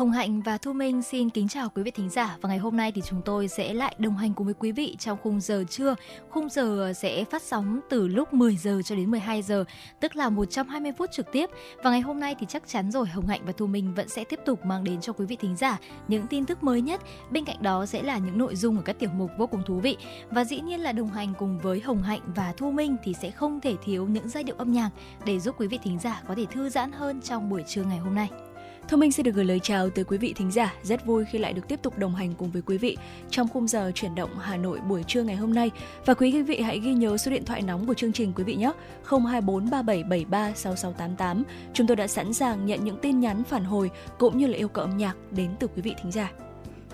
Hồng Hạnh và Thu Minh xin kính chào quý vị thính giả và ngày hôm nay thì chúng tôi sẽ lại đồng hành cùng với quý vị trong khung giờ trưa. Khung giờ sẽ phát sóng từ lúc 10 giờ cho đến 12 giờ, tức là 120 phút trực tiếp. Và ngày hôm nay thì chắc chắn rồi Hồng Hạnh và Thu Minh vẫn sẽ tiếp tục mang đến cho quý vị thính giả những tin tức mới nhất. Bên cạnh đó sẽ là những nội dung ở các tiểu mục vô cùng thú vị. Và dĩ nhiên là đồng hành cùng với Hồng Hạnh và Thu Minh thì sẽ không thể thiếu những giai điệu âm nhạc để giúp quý vị thính giả có thể thư giãn hơn trong buổi trưa ngày hôm nay. Thông Minh xin được gửi lời chào tới quý vị thính giả. Rất vui khi lại được tiếp tục đồng hành cùng với quý vị trong khung giờ chuyển động Hà Nội buổi trưa ngày hôm nay. Và quý vị hãy ghi nhớ số điện thoại nóng của chương trình quý vị nhé. 024 3773 6688. Chúng tôi đã sẵn sàng nhận những tin nhắn phản hồi cũng như là yêu cầu âm nhạc đến từ quý vị thính giả.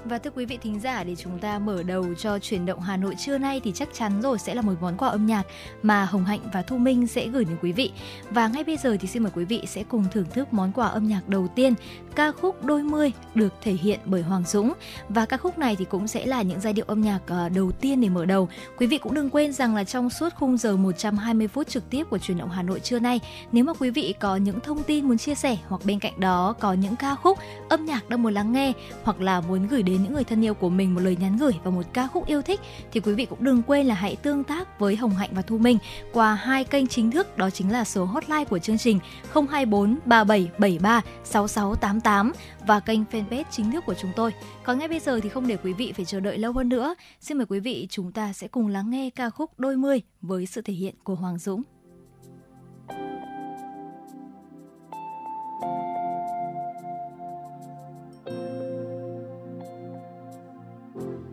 Và thưa quý vị thính giả, để chúng ta mở đầu cho chuyển động Hà Nội trưa nay thì chắc chắn rồi sẽ là một món quà âm nhạc mà Hồng Hạnh và Thu Minh sẽ gửi đến quý vị. Và ngay bây giờ thì xin mời quý vị sẽ cùng thưởng thức món quà âm nhạc đầu tiên, ca khúc Đôi mươi được thể hiện bởi Hoàng Dũng. Và ca khúc này thì cũng sẽ là những giai điệu âm nhạc ờ, đầu tiên để mở đầu. Quý vị cũng đừng quên rằng là trong suốt khung giờ 120 phút trực tiếp của chuyển động Hà Nội trưa nay, nếu mà quý vị có những thông tin muốn chia sẻ hoặc bên cạnh đó có những ca khúc âm nhạc đang muốn lắng nghe hoặc là muốn gửi đến đến những người thân yêu của mình một lời nhắn gửi và một ca khúc yêu thích thì quý vị cũng đừng quên là hãy tương tác với Hồng Hạnh và Thu Minh qua hai kênh chính thức đó chính là số hotline của chương trình 024 3773 6688 và kênh fanpage chính thức của chúng tôi. Còn ngay bây giờ thì không để quý vị phải chờ đợi lâu hơn nữa, xin mời quý vị chúng ta sẽ cùng lắng nghe ca khúc Đôi mươi với sự thể hiện của Hoàng Dũng.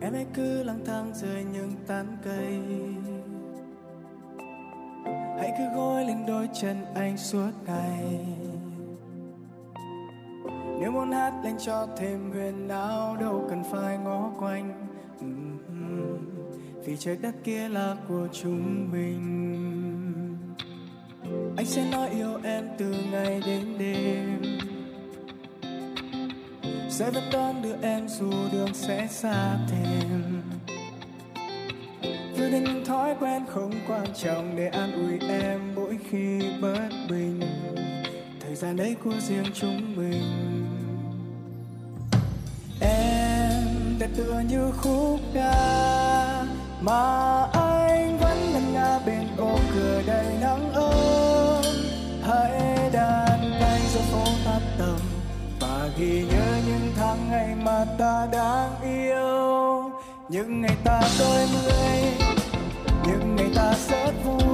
Em hãy cứ lang thang dưới những tán cây. Hãy cứ gối lên đôi chân anh suốt ngày. Nếu muốn hát lên cho thêm huyền áo, đâu cần phải ngó quanh. Vì trái đất kia là của chúng mình. Anh sẽ nói yêu em từ ngày đến đêm sẽ vẫn đón đưa em dù đường sẽ xa thêm vừa đến thói quen không quan trọng để an ủi em mỗi khi bất bình, thời gian đấy của riêng chúng mình. Em đẹp tựa như khúc ca, mà anh vẫn ngân nga bên ô cửa đầy nắng ấm hãy ghi nhớ những tháng ngày mà ta đang yêu. Những ngày ta đôi mươi, những ngày ta rất vui.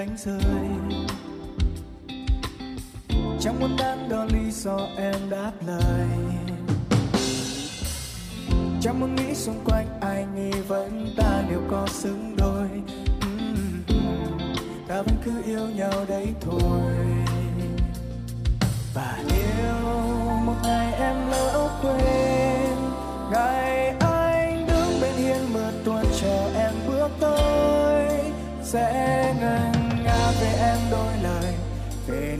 Đánh rơi. Chẳng muốn đắn đo lý do em đáp lời. Chẳng muốn nghĩ xung quanh ai nghi vấn ta đều có xứng đôi. Ta vẫn cứ yêu nhau đấy thôi. Và nếu một ngày em lỡ quên, ngày anh đứng bên hiên mưa tuôn chờ em bước tới, sẽ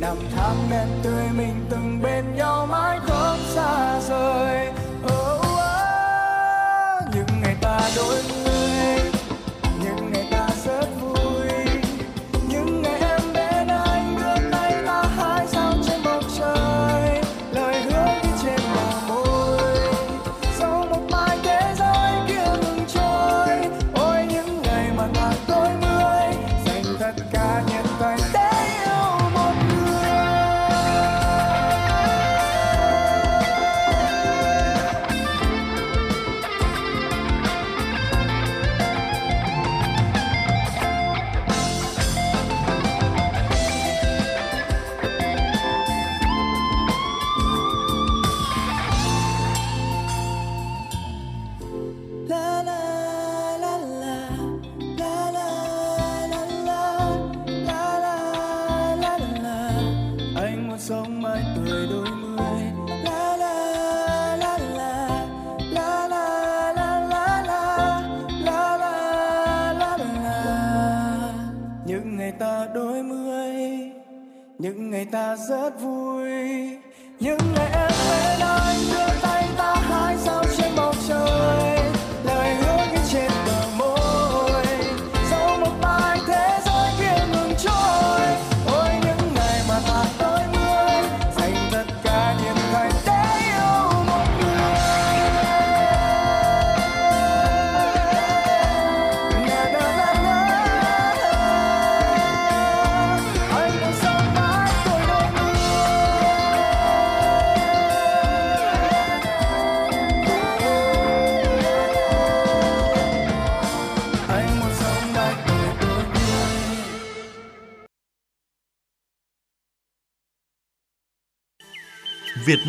năm tháng đen tươi mình từng bên nhau mãi không xa rời. Oh, oh, những ngày ta đôi mươi người ngày ta rất vui.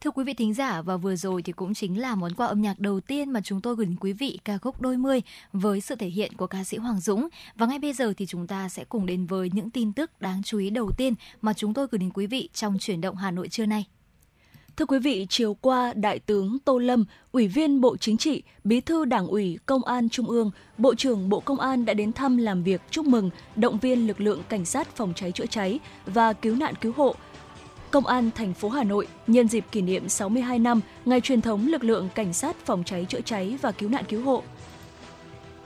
Thưa quý vị thính giả và vừa rồi thì cũng chính là món quà âm nhạc đầu tiên mà chúng tôi gửi đến quý vị ca khúc Đôi mươi với sự thể hiện của ca sĩ Hoàng Dũng. Và ngay bây giờ thì chúng ta sẽ cùng đến với những tin tức đáng chú ý đầu tiên mà chúng tôi gửi đến quý vị trong chuyển động Hà Nội trưa nay. Thưa quý vị, chiều qua, Đại tướng Tô Lâm, Ủy viên Bộ Chính trị, Bí thư Đảng ủy Công an Trung ương, Bộ trưởng Bộ Công an đã đến thăm làm việc chúc mừng, động viên lực lượng cảnh sát phòng cháy chữa cháy và cứu nạn cứu hộ Công an thành phố Hà Nội nhân dịp kỷ niệm 62 năm ngày truyền thống lực lượng cảnh sát phòng cháy chữa cháy và cứu nạn cứu hộ.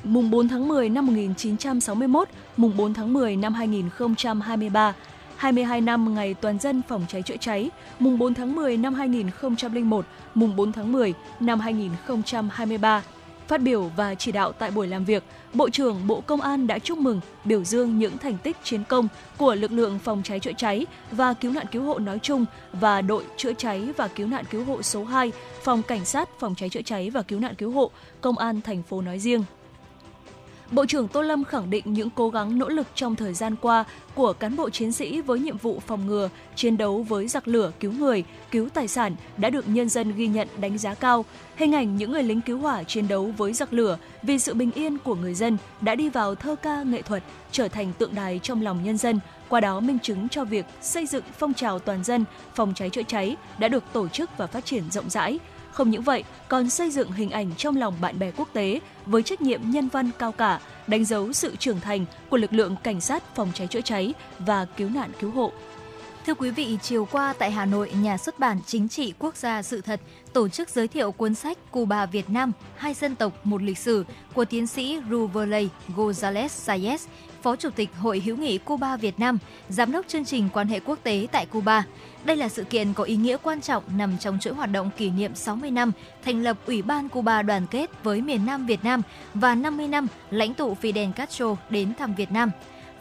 Mùng 4 tháng 10 năm 1961, mùng 4 tháng 10 năm 2023, 22 năm ngày toàn dân phòng cháy chữa cháy, mùng 4 tháng 10 năm 2001, mùng 4 tháng 10 năm 2023. Phát biểu và chỉ đạo tại buổi làm việc, Bộ trưởng Bộ Công an đã chúc mừng, biểu dương những thành tích chiến công của lực lượng phòng cháy chữa cháy và cứu nạn cứu hộ nói chung và đội chữa cháy và cứu nạn cứu hộ số 2, phòng cảnh sát phòng cháy chữa cháy và cứu nạn cứu hộ, Công an thành phố nói riêng. Bộ trưởng Tô Lâm khẳng định những cố gắng nỗ lực trong thời gian qua của cán bộ chiến sĩ với nhiệm vụ phòng ngừa, chiến đấu với giặc lửa, cứu người, cứu tài sản đã được nhân dân ghi nhận đánh giá cao. Hình ảnh những người lính cứu hỏa chiến đấu với giặc lửa vì sự bình yên của người dân đã đi vào thơ ca nghệ thuật, trở thành tượng đài trong lòng nhân dân, qua đó minh chứng cho việc xây dựng phong trào toàn dân phòng cháy chữa cháy đã được tổ chức và phát triển rộng rãi. Không những vậy, còn xây dựng hình ảnh trong lòng bạn bè quốc tế với trách nhiệm nhân văn cao cả, đánh dấu sự trưởng thành của lực lượng cảnh sát phòng cháy chữa cháy và cứu nạn cứu hộ. Thưa quý vị, chiều qua tại Hà Nội, Nhà xuất bản Chính trị Quốc gia Sự thật tổ chức giới thiệu cuốn sách Cuba Việt Nam, hai dân tộc, một lịch sử của tiến sĩ Ruverley Gonzalez Sayes, Phó Chủ tịch Hội hữu nghị Cuba Việt Nam, Giám đốc chương trình quan hệ quốc tế tại Cuba. Đây là sự kiện có ý nghĩa quan trọng nằm trong chuỗi hoạt động kỷ niệm 60 năm thành lập Ủy ban Cuba đoàn kết với miền Nam Việt Nam và 50 năm lãnh tụ Fidel Castro đến thăm Việt Nam.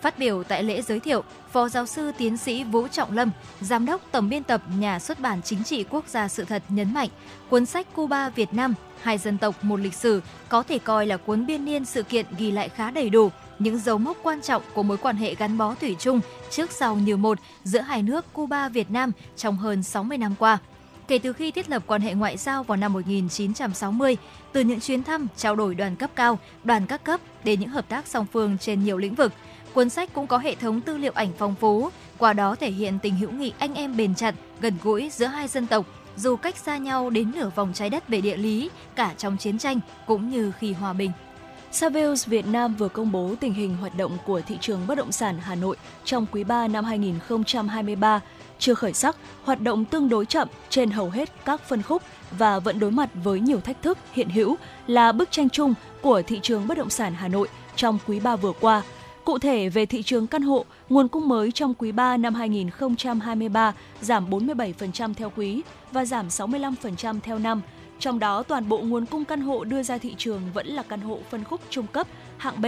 Phát biểu tại lễ giới thiệu, Phó giáo sư tiến sĩ Vũ Trọng Lâm, Giám đốc Tổng biên tập Nhà xuất bản Chính trị Quốc gia Sự thật nhấn mạnh, cuốn sách Cuba Việt Nam, hai dân tộc một lịch sử có thể coi là cuốn biên niên sự kiện ghi lại khá đầy đủ những dấu mốc quan trọng của mối quan hệ gắn bó thủy chung trước sau như một giữa hai nước Cuba Việt Nam trong hơn 60 năm qua. Kể từ khi thiết lập quan hệ ngoại giao vào năm 1960, từ những chuyến thăm, trao đổi đoàn cấp cao, đoàn các cấp đến những hợp tác song phương trên nhiều lĩnh vực, cuốn sách cũng có hệ thống tư liệu ảnh phong phú, qua đó thể hiện tình hữu nghị anh em bền chặt, gần gũi giữa hai dân tộc, dù cách xa nhau đến nửa vòng trái đất về địa lý, cả trong chiến tranh cũng như khi hòa bình. Savills Việt Nam vừa công bố tình hình hoạt động của thị trường bất động sản Hà Nội trong quý 3 năm 2023 chưa khởi sắc, hoạt động tương đối chậm trên hầu hết các phân khúc và vẫn đối mặt với nhiều thách thức hiện hữu là bức tranh chung của thị trường bất động sản Hà Nội trong quý 3 vừa qua. Cụ thể về thị trường căn hộ, nguồn cung mới trong quý 3 năm 2023 giảm 47% theo quý và giảm 65% theo năm. Trong đó, toàn bộ nguồn cung căn hộ đưa ra thị trường vẫn là căn hộ phân khúc trung cấp, hạng B.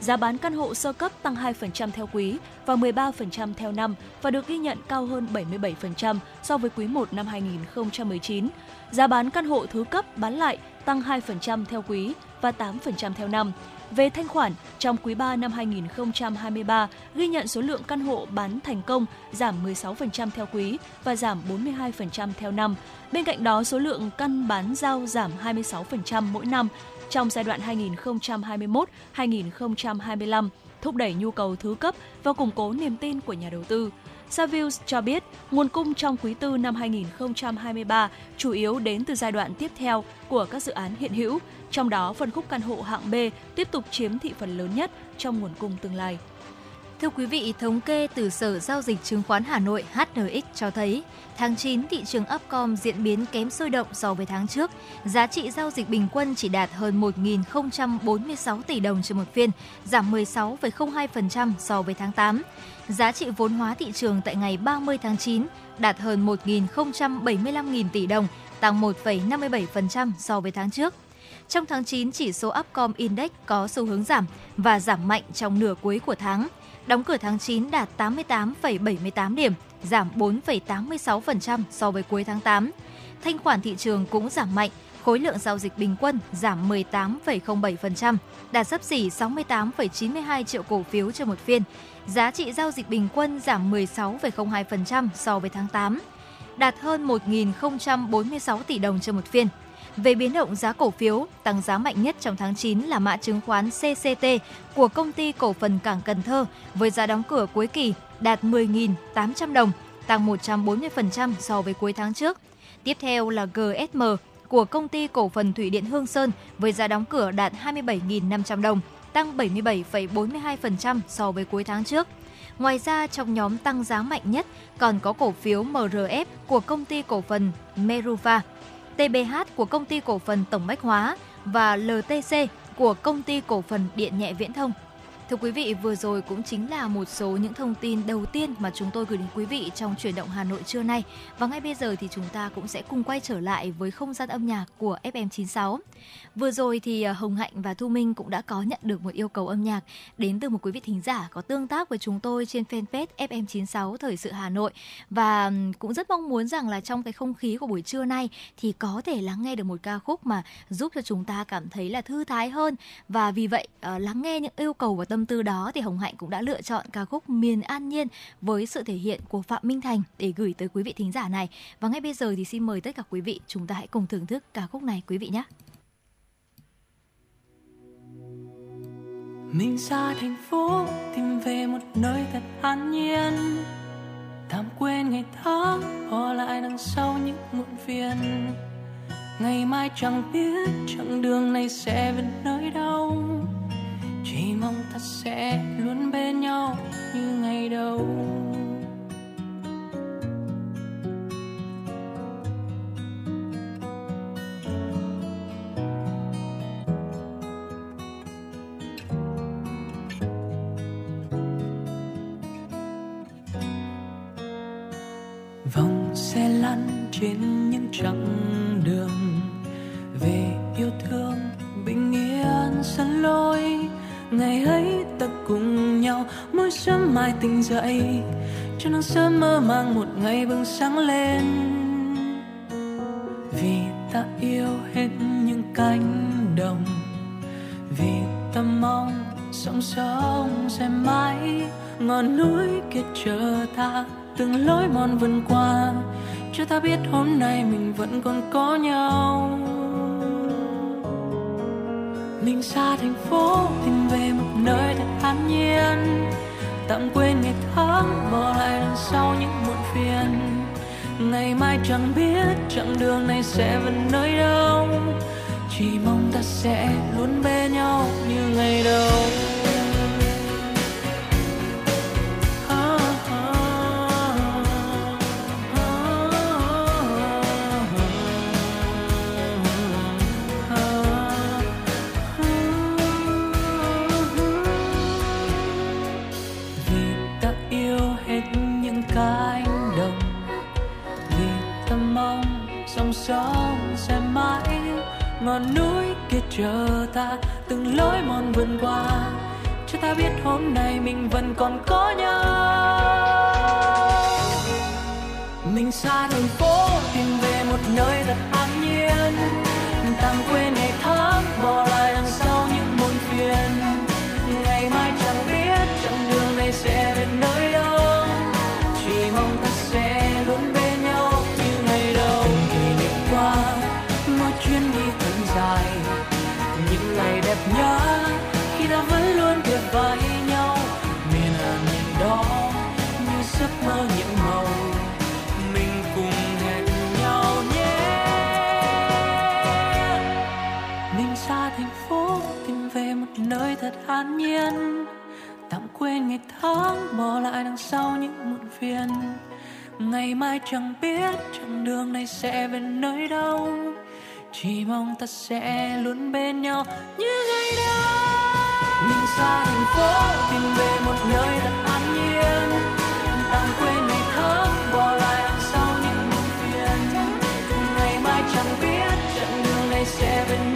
Giá bán căn hộ sơ cấp tăng 2% theo quý và 13% theo năm và được ghi nhận cao hơn 77% so với quý 1 năm 2019. Giá bán căn hộ thứ cấp bán lại tăng 2% theo quý và 8% theo năm. Về thanh khoản, trong quý 3 năm 2023 ghi nhận số lượng căn hộ bán thành công giảm 16% theo quý và giảm 42% theo năm. Bên cạnh đó, số lượng căn bán giao giảm 26% mỗi năm trong giai đoạn 2021-2025, thúc đẩy nhu cầu thứ cấp và củng cố niềm tin của nhà đầu tư. Savills cho biết, nguồn cung trong quý tư năm 2023 chủ yếu đến từ giai đoạn tiếp theo của các dự án hiện hữu, trong đó phân khúc căn hộ hạng B tiếp tục chiếm thị phần lớn nhất trong nguồn cung tương lai. Thưa quý vị, thống kê từ Sở Giao dịch Chứng khoán Hà Nội HNX cho thấy, tháng 9 thị trường Upcom diễn biến kém sôi động so với tháng trước. Giá trị giao dịch bình quân chỉ đạt hơn 1.046 tỷ đồng trên một phiên, giảm 16,02% so với tháng 8. Giá trị vốn hóa thị trường tại ngày 30 tháng 9 đạt hơn 1.075.000 tỷ đồng, tăng 1,57% so với tháng trước. Trong tháng 9, chỉ số Upcom Index có xu hướng giảm và giảm mạnh trong nửa cuối của tháng. Đóng cửa tháng 9 đạt 88,78 điểm, giảm 4,86% so với cuối tháng 8. Thanh khoản thị trường cũng giảm mạnh, khối lượng giao dịch bình quân giảm 18,07%, đạt sấp xỉ 68,92 triệu cổ phiếu trên một phiên. Giá trị giao dịch bình quân giảm 16,02% so với tháng 8, đạt hơn 1.046 tỷ đồng trên một phiên. Về biến động giá cổ phiếu, tăng giá mạnh nhất trong tháng 9 là mã chứng khoán CCT của công ty cổ phần Cảng Cần Thơ với giá đóng cửa cuối kỳ đạt 10.800 đồng, tăng 140% so với cuối tháng trước. Tiếp theo là GSM của công ty cổ phần Thủy điện Hương Sơn với giá đóng cửa đạt 27.500 đồng, tăng 77,42% so với cuối tháng trước. Ngoài ra, trong nhóm tăng giá mạnh nhất còn có cổ phiếu MRF của công ty cổ phần Meruva TBH của công ty cổ phần Tổng Bách Hóa và LTC của công ty cổ phần Điện nhẹ Viễn thông. Thưa quý vị, vừa rồi cũng chính là một số những thông tin đầu tiên mà chúng tôi gửi đến quý vị trong chuyển động Hà Nội trưa nay. Và ngay bây giờ thì chúng ta cũng sẽ cùng quay trở lại với không gian âm nhạc của FM96. Vừa rồi thì à, Hồng Hạnh và Thu Minh cũng đã có nhận được một yêu cầu âm nhạc đến từ một quý vị thính giả có tương tác với chúng tôi trên fanpage FM96 Thời sự Hà Nội và cũng rất mong muốn rằng là trong cái không khí của buổi trưa nay thì có thể lắng nghe được một ca khúc mà giúp cho chúng ta cảm thấy là thư thái hơn và vì vậy ờ, lắng nghe những yêu cầu và tâm tư đó thì Hồng Hạnh cũng đã lựa chọn ca khúc Miền An Nhiên với sự thể hiện của Phạm Minh Thành để gửi tới quý vị thính giả này. Và ngay bây giờ thì xin mời tất cả quý vị chúng ta hãy cùng thưởng thức ca khúc này, quý vị nhé. mình ra thành phố tìm về một nơi thật an nhiên tạm quên ngày tháng bỏ lại đằng sau những muộn phiền. Ngày mai chẳng biết chặng đường này sẽ về nơi đâu chỉ mong ta sẽ luôn bên nhau như ngày đầu. Xe lăn trên những chặng đường về yêu thương, bình yên sân lối ngày ấy ta cùng nhau, mỗi sớm mai tỉnh dậy, cho nắng sớm mơ mang một ngày bừng sáng lên. Vì ta yêu hết những cánh đồng, vì ta mong sóng sông sẽ mãi, ngọn núi kia chờ ta, từng lối mòn vần qua, cho ta biết hôm nay mình vẫn còn có nhau mình xa thành phố, tìm về một nơi thật an nhiên. Tạm quên ngày tháng, bỏ lại đằng sau những muộn phiền. Ngày mai chẳng biết, chặng đường này sẽ vẫn nơi đâu. Chỉ mong ta sẽ luôn bên nhau như ngày đầu. Biết hôm nay mình vẫn còn có nhau. Mình xa thành phố, tìm về một nơi thật an nhiên. Tạm quên ngày tháng, bỏ lại đằng sau những muộn phiền. Ngày mai chẳng biết, chặng đường này sẽ về nơi đâu. Chỉ mong ta sẽ luôn bên nhau như ngày đó. Mình xa thành phố, tìm về một nơi thật an nhiên. Tạm quên ngày tháng, bỏ lại đằng sau những muộn phiền. Ngày mai chẳng biết, chặng đường này sẽ về nơi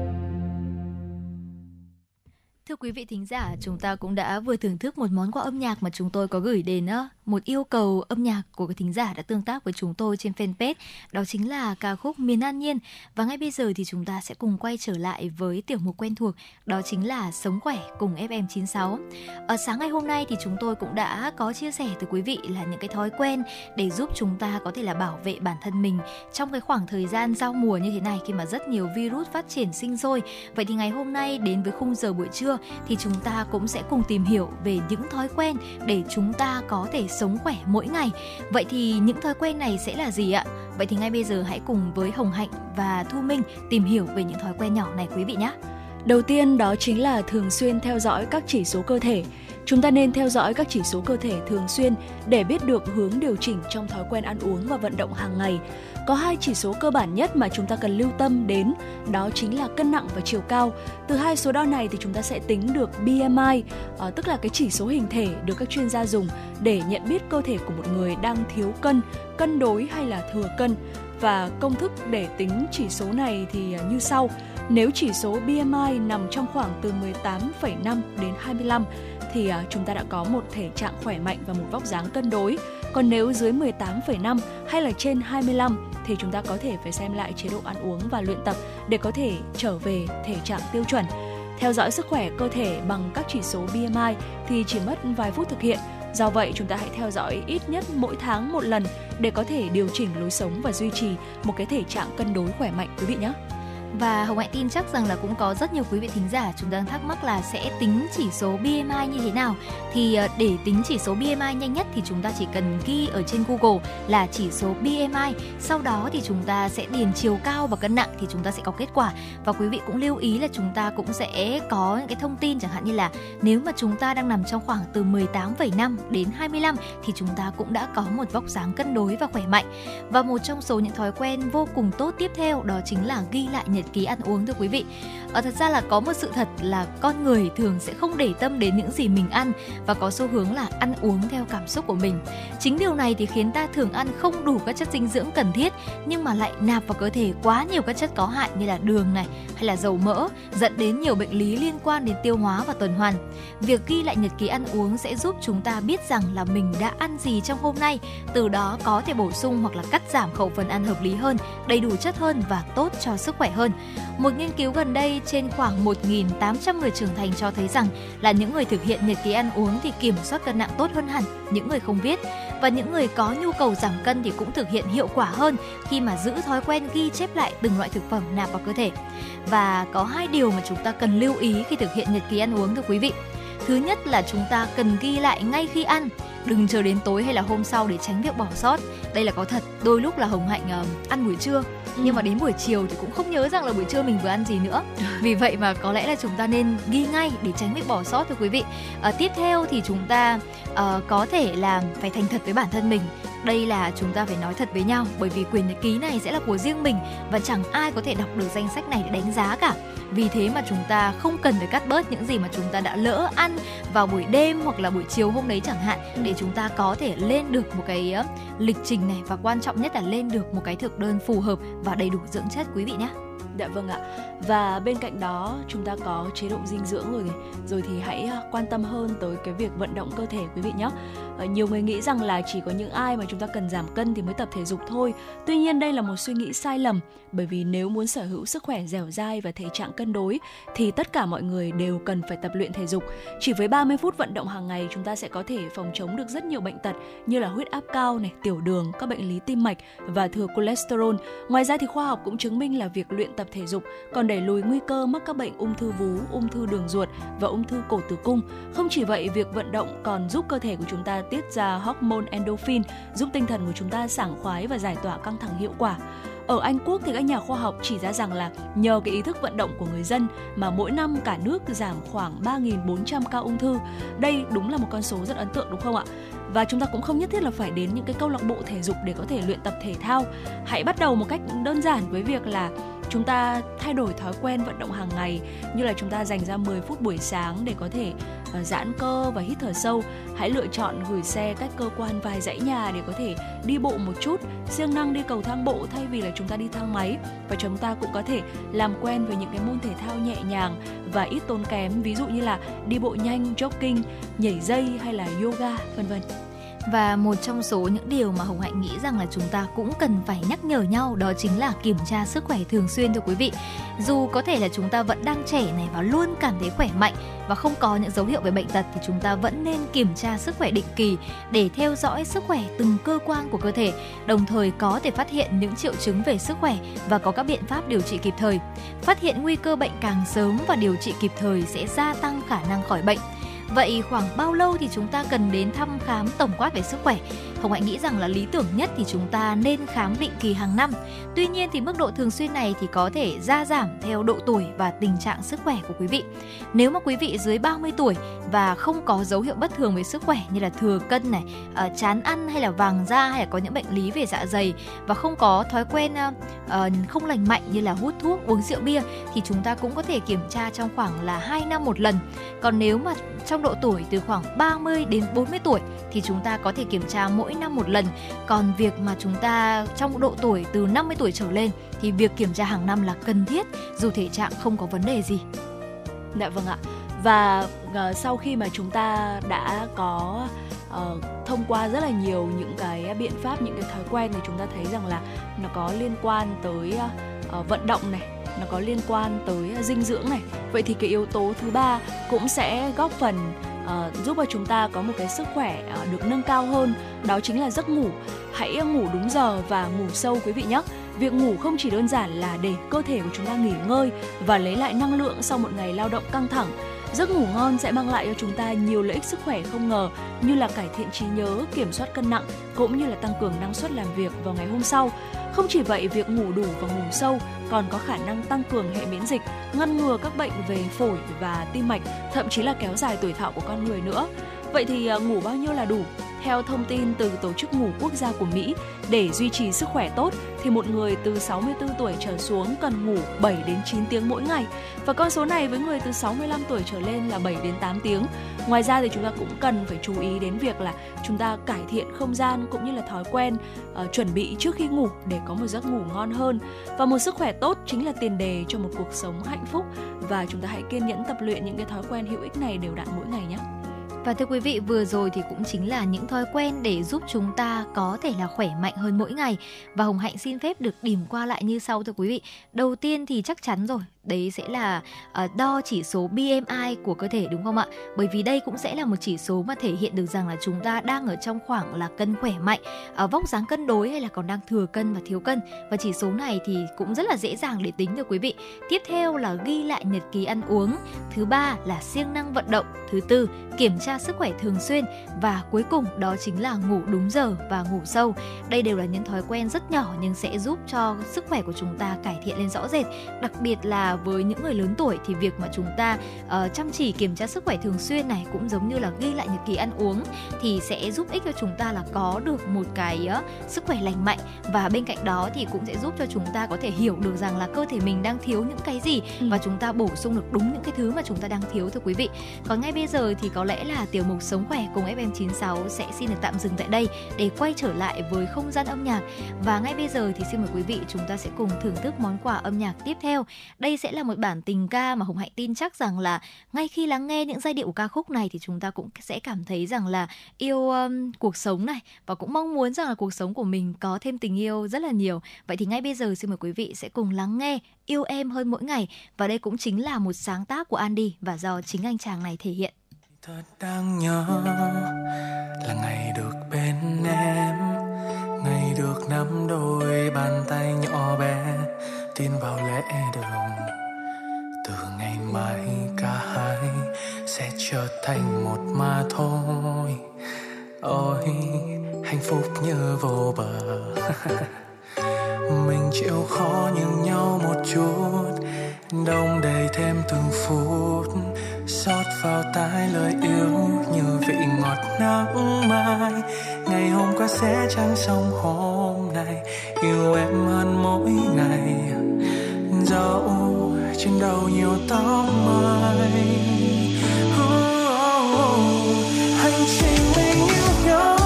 Thưa quý vị thính giả, chúng ta cũng đã vừa thưởng thức một món quà âm nhạc mà chúng tôi có gửi đến một yêu cầu âm nhạc của các thính giả đã tương tác với chúng tôi trên fanpage. Đó chính là ca khúc Miền An Nhiên. Và ngay bây giờ thì chúng ta sẽ cùng quay trở lại với tiểu mục quen thuộc, đó chính là Sống khỏe cùng FM96. Ở sáng ngày hôm nay thì chúng tôi cũng đã có chia sẻ tới quý vị là những cái thói quen để giúp chúng ta có thể là bảo vệ bản thân mình trong cái khoảng thời gian giao mùa như thế này khi mà rất nhiều virus phát triển sinh sôi. Vậy thì ngày hôm nay đến với khung giờ buổi trưa thì chúng ta cũng sẽ cùng tìm hiểu về những thói quen để chúng ta có thể sống khỏe mỗi ngày. Vậy thì những thói quen này sẽ là gì ạ? Vậy thì ngay bây giờ hãy cùng với Hồng Hạnh và Thu Minh tìm hiểu về những thói quen nhỏ này quý vị nhé. Đầu tiên đó chính là thường xuyên theo dõi các chỉ số cơ thể. Chúng ta nên theo dõi các chỉ số cơ thể thường xuyên để biết được hướng điều chỉnh trong thói quen ăn uống và vận động hàng ngày. Có hai chỉ số cơ bản nhất mà chúng ta cần lưu tâm đến, đó chính là cân nặng và chiều cao. Từ hai số đo này thì chúng ta sẽ tính được BMI, ờ, tức là cái chỉ số hình thể được các chuyên gia dùng để nhận biết cơ thể của một người đang thiếu cân, cân đối hay là thừa cân. Và công thức để tính chỉ số này thì ờ, như sau. Nếu chỉ số BMI nằm trong khoảng từ 18,5 đến 25 thì ờ, chúng ta đã có một thể trạng khỏe mạnh và một vóc dáng cân đối. Còn nếu dưới 18,5 hay là trên 25 thì chúng ta có thể phải xem lại chế độ ăn uống và luyện tập để có thể trở về thể trạng tiêu chuẩn. Theo dõi sức khỏe cơ thể bằng các chỉ số BMI thì chỉ mất vài phút thực hiện. Do vậy, chúng ta hãy theo dõi ít nhất mỗi tháng một lần để có thể điều chỉnh lối sống và duy trì một cái thể trạng cân đối khỏe mạnh quý vị nhé. Và Hồng Hạnh tin chắc rằng là cũng có rất nhiều quý vị thính giả chúng đang thắc mắc là sẽ tính chỉ số BMI như thế nào. Thì ờ, để tính chỉ số BMI nhanh nhất thì chúng ta chỉ cần ghi ở trên Google là chỉ số BMI. Sau đó thì chúng ta sẽ điền chiều cao và cân nặng thì chúng ta sẽ có kết quả. Và quý vị cũng lưu ý là chúng ta cũng sẽ có những cái thông tin chẳng hạn như là nếu mà chúng ta đang nằm trong khoảng từ 18,5 đến 25 thì chúng ta cũng đã có một vóc dáng cân đối và khỏe mạnh. Và một trong số những thói quen vô cùng tốt tiếp theo đó chính là ghi lại nhật ký ăn uống thưa quý vị. Ở ờ, thật ra là có một sự thật là con người thường sẽ không để tâm đến những gì mình ăn và có xu hướng là ăn uống theo cảm xúc của mình. Chính điều này thì khiến ta thường ăn không đủ các chất dinh dưỡng cần thiết nhưng mà lại nạp vào cơ thể quá nhiều các chất có hại như là đường này hay là dầu mỡ dẫn đến nhiều bệnh lý liên quan đến tiêu hóa và tuần hoàn. Việc ghi lại nhật ký ăn uống sẽ giúp chúng ta biết rằng là mình đã ăn gì trong hôm nay, từ đó có thể bổ sung hoặc là cắt giảm khẩu phần ăn hợp lý hơn, đầy đủ chất hơn và tốt cho sức khỏe hơn. Một nghiên cứu gần đây trên khoảng 1.800 người trưởng thành cho thấy rằng là những người thực hiện nhật ký ăn uống thì kiểm soát cân nặng tốt hơn hẳn những người không viết và những người có nhu cầu giảm cân thì cũng thực hiện hiệu quả hơn khi mà giữ thói quen ghi chép lại từng loại thực phẩm nạp vào cơ thể. Và có hai điều mà chúng ta cần lưu ý khi thực hiện nhật ký ăn uống thưa quý vị. Thứ nhất là chúng ta cần ghi lại ngay khi ăn, đừng chờ đến tối hay là hôm sau để tránh việc bỏ sót. Đây là có thật, đôi lúc là Hồng Hạnh uh, ăn buổi trưa ừ. nhưng mà đến buổi chiều thì cũng không nhớ rằng là buổi trưa mình vừa ăn gì nữa. Vì vậy mà có lẽ là chúng ta nên ghi ngay để tránh việc bỏ sót thưa quý vị. Uh, tiếp theo thì chúng ta uh, có thể là phải thành thật với bản thân mình đây là chúng ta phải nói thật với nhau bởi vì quyền nhật ký này sẽ là của riêng mình và chẳng ai có thể đọc được danh sách này để đánh giá cả vì thế mà chúng ta không cần phải cắt bớt những gì mà chúng ta đã lỡ ăn vào buổi đêm hoặc là buổi chiều hôm đấy chẳng hạn để chúng ta có thể lên được một cái lịch trình này và quan trọng nhất là lên được một cái thực đơn phù hợp và đầy đủ dưỡng chất quý vị nhé. Dạ vâng ạ. Và bên cạnh đó chúng ta có chế độ dinh dưỡng rồi rồi thì hãy à, quan tâm hơn tới cái việc vận động cơ thể quý vị nhé. Ờ, nhiều người nghĩ rằng là chỉ có những ai mà chúng ta cần giảm cân thì mới tập thể dục thôi. Tuy nhiên đây là một suy nghĩ sai lầm bởi vì nếu muốn sở hữu sức khỏe dẻo dai và thể trạng cân đối thì tất cả mọi người đều cần phải tập luyện thể dục. Chỉ với 30 phút vận động hàng ngày chúng ta sẽ có thể phòng chống được rất nhiều bệnh tật như là huyết áp cao này, tiểu đường, các bệnh lý tim mạch và thừa cholesterol. Ngoài ra thì khoa học cũng chứng minh là việc luyện tập thể dục còn đẩy lùi nguy cơ mắc các bệnh ung thư vú, ung thư đường ruột và ung thư cổ tử cung. Không chỉ vậy, việc vận động còn giúp cơ thể của chúng ta tiết ra hormone endorphin, giúp tinh thần của chúng ta sảng khoái và giải tỏa căng thẳng hiệu quả. Ở Anh Quốc thì các nhà khoa học chỉ ra rằng là nhờ cái ý thức vận động của người dân mà mỗi năm cả nước giảm khoảng 3.400 ca ung thư. Đây đúng là một con số rất ấn tượng đúng không ạ? Và chúng ta cũng không nhất thiết là phải đến những cái câu lạc bộ thể dục để có thể luyện tập thể thao. Hãy bắt đầu một cách đơn giản với việc là chúng ta thay đổi thói quen vận động hàng ngày như là chúng ta dành ra 10 phút buổi sáng để có thể uh, giãn cơ và hít thở sâu hãy lựa chọn gửi xe cách cơ quan vài dãy nhà để có thể đi bộ một chút siêng năng đi cầu thang bộ thay vì là chúng ta đi thang máy. Và chúng ta cũng có thể làm quen với những cái môn thể thao nhẹ nhàng và ít tốn kém ví dụ như là đi bộ nhanh jogging nhảy dây hay là yoga vân vân và một trong số những điều mà Hồng Hạnh nghĩ rằng là chúng ta cũng cần phải nhắc nhở nhau đó chính là kiểm tra sức khỏe thường xuyên thưa quý vị. Dù có thể là chúng ta vẫn đang trẻ này và luôn cảm thấy khỏe mạnh và không có những dấu hiệu về bệnh tật thì chúng ta vẫn nên kiểm tra sức khỏe định kỳ để theo dõi sức khỏe từng cơ quan của cơ thể, đồng thời có thể phát hiện những triệu chứng về sức khỏe và có các biện pháp điều trị kịp thời. Phát hiện nguy cơ bệnh càng sớm và điều trị kịp thời sẽ gia tăng khả năng khỏi bệnh. Vậy khoảng bao lâu thì chúng ta cần đến thăm khám tổng quát về sức khỏe? Hồng Hạnh nghĩ rằng là lý tưởng nhất thì chúng ta nên khám định kỳ hàng năm. Tuy nhiên thì mức độ thường xuyên này thì có thể gia giảm theo độ tuổi và tình trạng sức khỏe của quý vị. Nếu mà quý vị dưới 30 tuổi và không có dấu hiệu bất thường về sức khỏe như là thừa cân này, ờ, chán ăn hay là vàng da hay là có những bệnh lý về dạ dày và không có thói quen ờ, ờ, không lành mạnh như là hút thuốc, uống rượu bia thì chúng ta cũng có thể kiểm tra trong khoảng là 2 năm một lần. Còn nếu mà trong độ tuổi từ khoảng 30 đến 40 tuổi thì chúng ta có thể kiểm tra mỗi năm một lần. Còn việc mà chúng ta trong độ tuổi từ 50 tuổi trở lên thì việc kiểm tra hàng năm là cần thiết dù thể trạng không có vấn đề gì. Dạ vâng ạ. Và uh, sau khi mà chúng ta đã có uh, thông qua rất là nhiều những cái biện pháp những cái thói quen thì chúng ta thấy rằng là nó có liên quan tới uh, vận động này nó có liên quan tới dinh dưỡng này vậy thì cái yếu tố thứ ba cũng sẽ góp phần uh, giúp cho chúng ta có một cái sức khỏe uh, được nâng cao hơn đó chính là giấc ngủ. Hãy ờ, ngủ đúng giờ và ngủ sâu quý vị nhé. Việc ngủ không chỉ đơn giản là để cơ thể của chúng ta nghỉ ngơi và lấy lại năng lượng sau một ngày lao động căng thẳng. Giấc ngủ ngon sẽ mang lại cho chúng ta nhiều lợi ích sức khỏe không ngờ như là cải thiện trí nhớ, kiểm soát cân nặng cũng như là tăng cường năng suất làm việc vào ngày hôm sau. Không chỉ vậy, việc ngủ đủ và ngủ sâu còn có khả năng tăng cường hệ miễn dịch, ngăn ngừa các bệnh về phổi và tim mạch, thậm chí là kéo dài tuổi thọ của con người nữa. Vậy thì à, ngủ bao nhiêu là đủ? Theo thông tin từ Tổ chức Ngủ Quốc gia của Mỹ, để duy trì sức khỏe tốt thì một người từ 64 tuổi trở xuống cần ngủ 7 đến 9 tiếng mỗi ngày và con số này với người từ 65 tuổi trở lên là 7 đến 8 tiếng. Ngoài ra thì chúng ta cũng cần phải chú ý đến việc là chúng ta cải thiện không gian cũng như là thói quen uh, chuẩn bị trước khi ngủ để có một giấc ngủ ngon hơn. Và một sức khỏe tốt chính là tiền đề cho một cuộc sống hạnh phúc và chúng ta hãy kiên nhẫn tập luyện những cái thói quen hữu ích này đều đặn mỗi ngày nhé. Và thưa quý vị, vừa rồi thì cũng chính là những thói quen để giúp chúng ta có thể là khỏe mạnh hơn mỗi ngày. Và Hồng Hạnh xin phép được điểm qua lại như sau thưa quý vị. Đầu tiên thì chắc chắn rồi, đấy sẽ là uh, đo chỉ số BMI của cơ thể đúng không ạ? Bởi vì đây cũng sẽ là một chỉ số mà thể hiện được rằng là chúng ta đang ở trong khoảng là cân khỏe mạnh, uh, vóc dáng cân đối hay là còn đang thừa cân và thiếu cân. Và chỉ số này thì cũng rất là dễ dàng để tính được quý vị. Tiếp theo là ghi lại nhật ký ăn uống. Thứ ba là siêng năng vận động. Thứ tư, kiểm tra sức khỏe thường xuyên và cuối cùng đó chính là ngủ đúng giờ và ngủ sâu. Đây đều là những thói quen rất nhỏ nhưng sẽ giúp cho sức khỏe của chúng ta cải thiện lên rõ rệt. Đặc biệt là với những người lớn tuổi thì việc mà chúng ta uh, chăm chỉ kiểm tra sức khỏe thường xuyên này cũng giống như là ghi lại nhật ký ăn uống thì sẽ giúp ích cho chúng ta là có được một cái uh, sức khỏe lành mạnh và bên cạnh đó thì cũng sẽ giúp cho chúng ta có thể hiểu được rằng là cơ thể mình đang thiếu những cái gì ừ. và chúng ta bổ sung được đúng những cái thứ mà chúng ta đang thiếu thưa quý vị. Còn ngay bây giờ thì có lẽ là tiểu mục sống khỏe cùng FM96 sẽ xin được tạm dừng tại đây để quay trở lại với không gian âm nhạc và ngay bây giờ thì xin mời quý vị chúng ta sẽ cùng thưởng thức món quà âm nhạc tiếp theo. Đây sẽ là một bản tình ca mà Hồng Hạnh tin chắc rằng là ngay khi lắng nghe những giai điệu của ca khúc này thì chúng ta cũng sẽ cảm thấy rằng là yêu um, cuộc sống này và cũng mong muốn rằng là cuộc sống của mình có thêm tình yêu rất là nhiều. Vậy thì ngay bây giờ xin mời quý vị sẽ cùng lắng nghe Yêu em hơn mỗi ngày và đây cũng chính là một sáng tác của Andy và do chính anh chàng này thể hiện. Thật đáng nhớ là ngày được bên em Ngày được nắm đôi bàn tay nhỏ bé Tin vào lẽ đường từ ngày mai cả hai sẽ trở thành một mà thôi. Ôi, hạnh phúc như vô bờ. Mình chịu khó nhường nhau một chút, đông đầy thêm từng phút. Xót vào tai lời yêu như vị ngọt nắng mai. Ngày hôm qua sẽ chẳng xong hôm nay, yêu em hơn mỗi ngày. Dẫu trên đầu nhiều tóc mai. Oh, oh, oh. Hành trình mình yêu nhau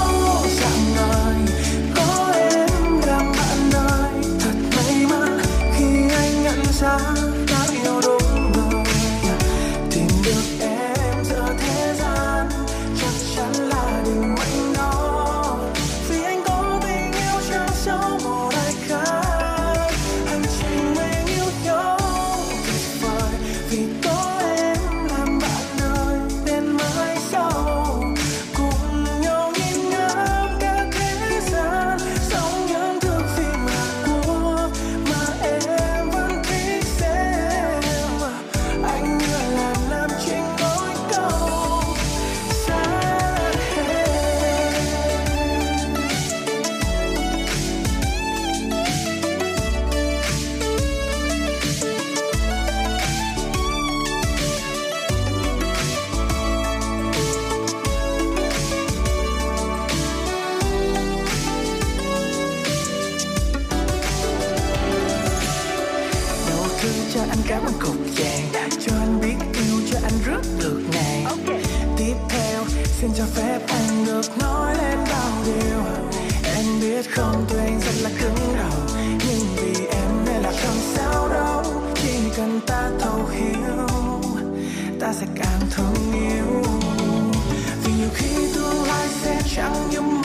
dạng này có em làm bạn đời. Thật may mắn khi anh nhận ra ta sẽ càng thương yêu. Vì nhiều khi tương lai sẽ chẳng như mơ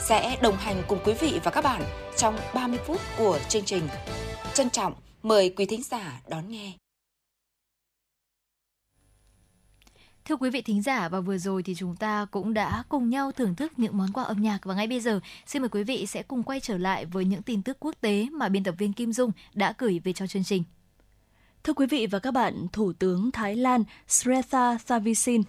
sẽ đồng hành cùng quý vị và các bạn trong 30 phút của chương trình. Trân trọng mời quý thính giả đón nghe. Thưa quý vị thính giả và vừa rồi thì chúng ta cũng đã cùng nhau thưởng thức những món quà âm nhạc và ngay bây giờ xin mời quý vị sẽ cùng quay trở lại với những tin tức quốc tế mà biên tập viên Kim Dung đã gửi về cho chương trình. Thưa quý vị và các bạn, Thủ tướng Thái Lan Sretha Thavisin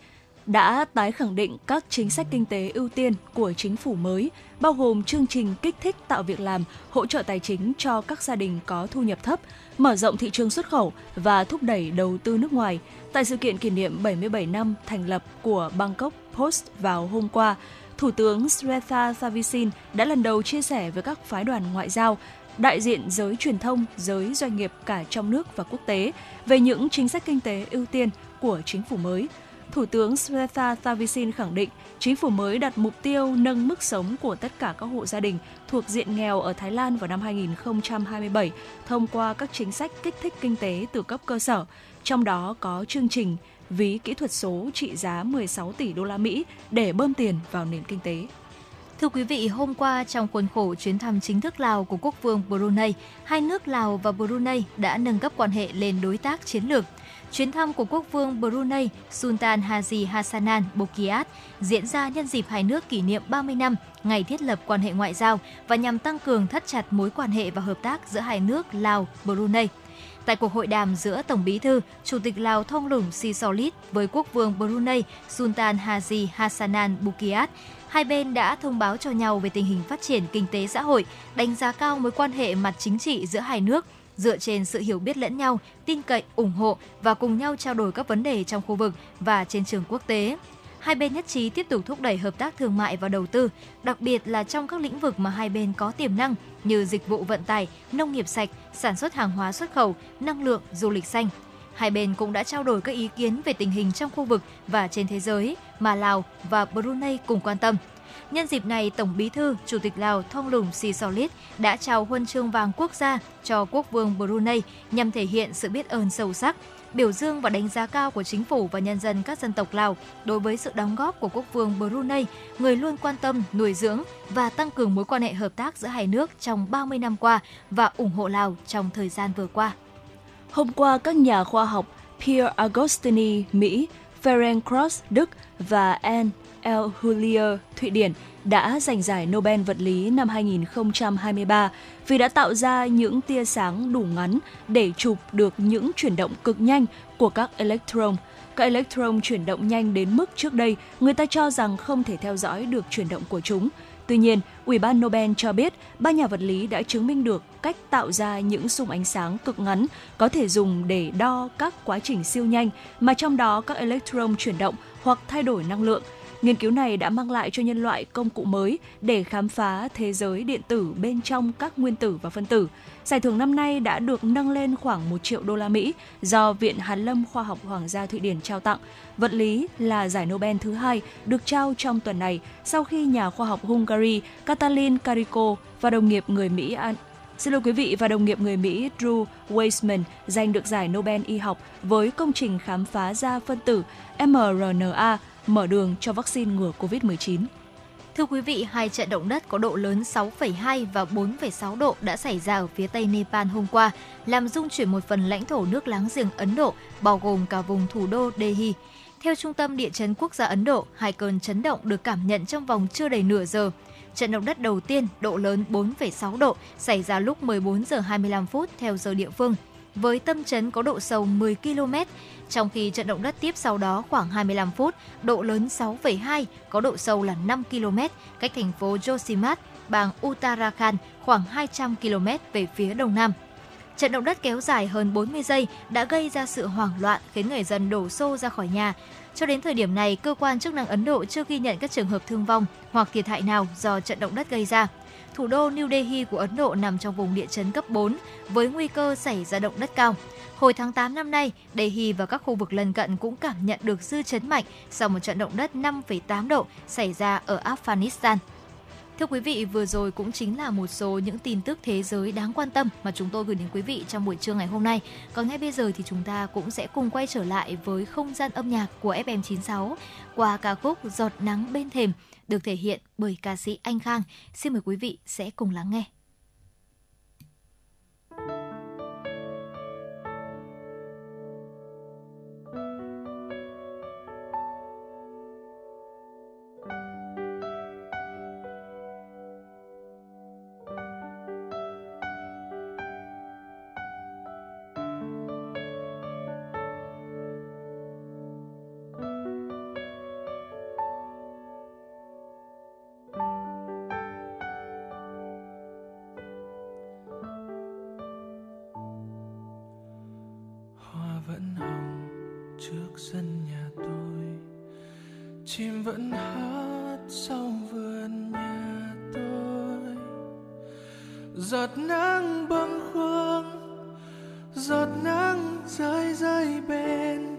đã tái khẳng định các chính sách kinh tế ưu tiên của chính phủ mới, bao gồm chương trình kích thích tạo việc làm, hỗ trợ tài chính cho các gia đình có thu nhập thấp, mở rộng thị trường xuất khẩu và thúc đẩy đầu tư nước ngoài. Tại sự kiện kỷ niệm 77 năm thành lập của Bangkok Post vào hôm qua, Thủ tướng Sretha Thavisin đã lần đầu chia sẻ với các phái đoàn ngoại giao đại diện giới truyền thông, giới doanh nghiệp cả trong nước và quốc tế về những chính sách kinh tế ưu tiên của chính phủ mới. Thủ tướng Sretha Thavisin khẳng định chính phủ mới đặt mục tiêu nâng mức sống của tất cả các hộ gia đình thuộc diện nghèo ở Thái Lan vào năm 2027 thông qua các chính sách kích thích kinh tế từ cấp cơ sở, trong đó có chương trình ví kỹ thuật số trị giá 16 tỷ đô la Mỹ để bơm tiền vào nền kinh tế. Thưa quý vị, hôm qua trong khuôn khổ chuyến thăm chính thức Lào của Quốc vương Brunei, hai nước Lào và Brunei đã nâng cấp quan hệ lên đối tác chiến lược. Chuyến thăm của Quốc vương Brunei Sultan Haji Hassanan Bokiat diễn ra nhân dịp hai nước kỷ niệm 30 năm ngày thiết lập quan hệ ngoại giao và nhằm tăng cường thắt chặt mối quan hệ và hợp tác giữa hai nước Lào, Brunei. Tại cuộc hội đàm giữa Tổng Bí thư, Chủ tịch Lào Thông Lũng Sisolit với Quốc vương Brunei Sultan Haji Hassanan Bukiat, hai bên đã thông báo cho nhau về tình hình phát triển kinh tế xã hội, đánh giá cao mối quan hệ mặt chính trị giữa hai nước dựa trên sự hiểu biết lẫn nhau, tin cậy, ủng hộ và cùng nhau trao đổi các vấn đề trong khu vực và trên trường quốc tế. Hai bên nhất trí tiếp tục thúc đẩy hợp tác thương mại và đầu tư, đặc biệt là trong các lĩnh vực mà hai bên có tiềm năng như dịch vụ vận tải, nông nghiệp sạch, sản xuất hàng hóa xuất khẩu, năng lượng, du lịch xanh. Hai bên cũng đã trao đổi các ý kiến về tình hình trong khu vực và trên thế giới mà Lào và Brunei cùng quan tâm – Nhân dịp này, Tổng Bí thư, Chủ tịch Lào Thong so Sisolit đã trao huân chương vàng quốc gia cho quốc vương Brunei nhằm thể hiện sự biết ơn sâu sắc, biểu dương và đánh giá cao của chính phủ và nhân dân các dân tộc Lào đối với sự đóng góp của quốc vương Brunei, người luôn quan tâm, nuôi dưỡng và tăng cường mối quan hệ hợp tác giữa hai nước trong 30 năm qua và ủng hộ Lào trong thời gian vừa qua. Hôm qua, các nhà khoa học Pierre Agostini, Mỹ, Ferenc Cross, Đức và Anne L. Hulier, Thụy Điển đã giành giải Nobel vật lý năm 2023 vì đã tạo ra những tia sáng đủ ngắn để chụp được những chuyển động cực nhanh của các electron. Các electron chuyển động nhanh đến mức trước đây người ta cho rằng không thể theo dõi được chuyển động của chúng. Tuy nhiên, Ủy ban Nobel cho biết ba nhà vật lý đã chứng minh được cách tạo ra những xung ánh sáng cực ngắn có thể dùng để đo các quá trình siêu nhanh mà trong đó các electron chuyển động hoặc thay đổi năng lượng – Nghiên cứu này đã mang lại cho nhân loại công cụ mới để khám phá thế giới điện tử bên trong các nguyên tử và phân tử. Giải thưởng năm nay đã được nâng lên khoảng 1 triệu đô la Mỹ do Viện Hàn lâm Khoa học Hoàng gia Thụy Điển trao tặng. Vật lý là giải Nobel thứ hai được trao trong tuần này sau khi nhà khoa học Hungary Katalin Kariko và đồng nghiệp người Mỹ Xin lỗi quý vị và đồng nghiệp người Mỹ Drew Weissman giành được giải Nobel y học với công trình khám phá ra phân tử mRNA mở đường cho vaccine ngừa COVID-19. Thưa quý vị, hai trận động đất có độ lớn 6,2 và 4,6 độ đã xảy ra ở phía tây Nepal hôm qua, làm rung chuyển một phần lãnh thổ nước láng giềng Ấn Độ, bao gồm cả vùng thủ đô Delhi. Theo Trung tâm Địa chấn Quốc gia Ấn Độ, hai cơn chấn động được cảm nhận trong vòng chưa đầy nửa giờ. Trận động đất đầu tiên độ lớn 4,6 độ xảy ra lúc 14 giờ 25 phút theo giờ địa phương, với tâm chấn có độ sâu 10 km, trong khi trận động đất tiếp sau đó khoảng 25 phút, độ lớn 6,2, có độ sâu là 5 km, cách thành phố Josimat, bang Uttarakhand khoảng 200 km về phía đông nam. Trận động đất kéo dài hơn 40 giây đã gây ra sự hoảng loạn khiến người dân đổ xô ra khỏi nhà. Cho đến thời điểm này, cơ quan chức năng Ấn Độ chưa ghi nhận các trường hợp thương vong hoặc thiệt hại nào do trận động đất gây ra. Thủ đô New Delhi của Ấn Độ nằm trong vùng địa chấn cấp 4 với nguy cơ xảy ra động đất cao. Hồi tháng 8 năm nay, Delhi và các khu vực lân cận cũng cảm nhận được dư chấn mạnh sau một trận động đất 5,8 độ xảy ra ở Afghanistan. Thưa quý vị, vừa rồi cũng chính là một số những tin tức thế giới đáng quan tâm mà chúng tôi gửi đến quý vị trong buổi trưa ngày hôm nay. Còn ngay bây giờ thì chúng ta cũng sẽ cùng quay trở lại với không gian âm nhạc của FM96 qua ca khúc Giọt nắng bên thềm được thể hiện bởi ca sĩ Anh Khang. Xin mời quý vị sẽ cùng lắng nghe. Giọt nắng bâng khuâng giọt nắng rơi rơi bên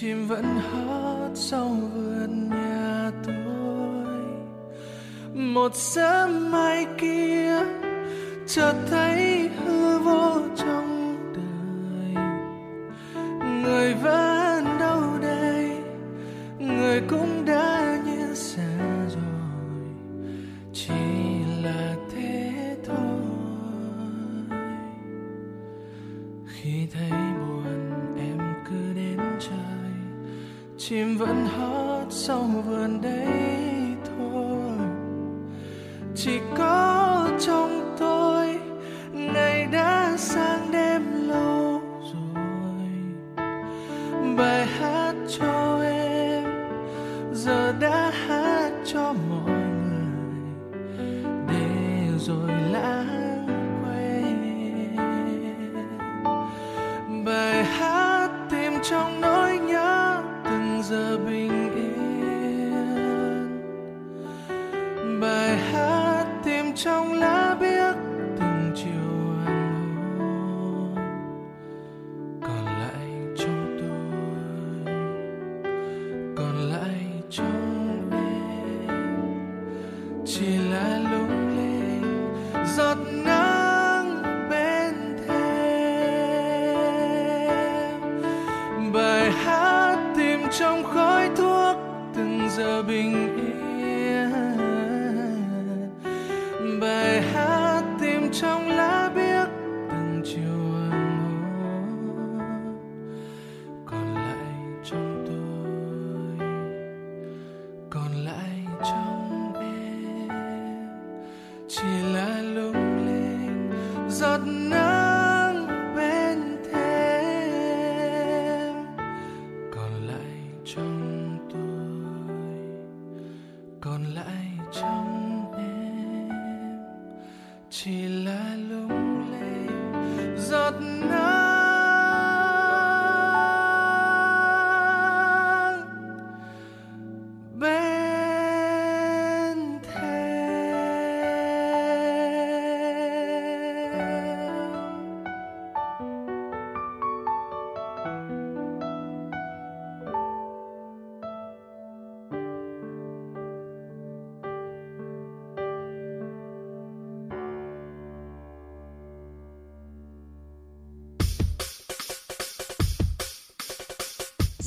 chim vẫn hót sau vườn nhà tôi. Một sớm mai kia chợt thấy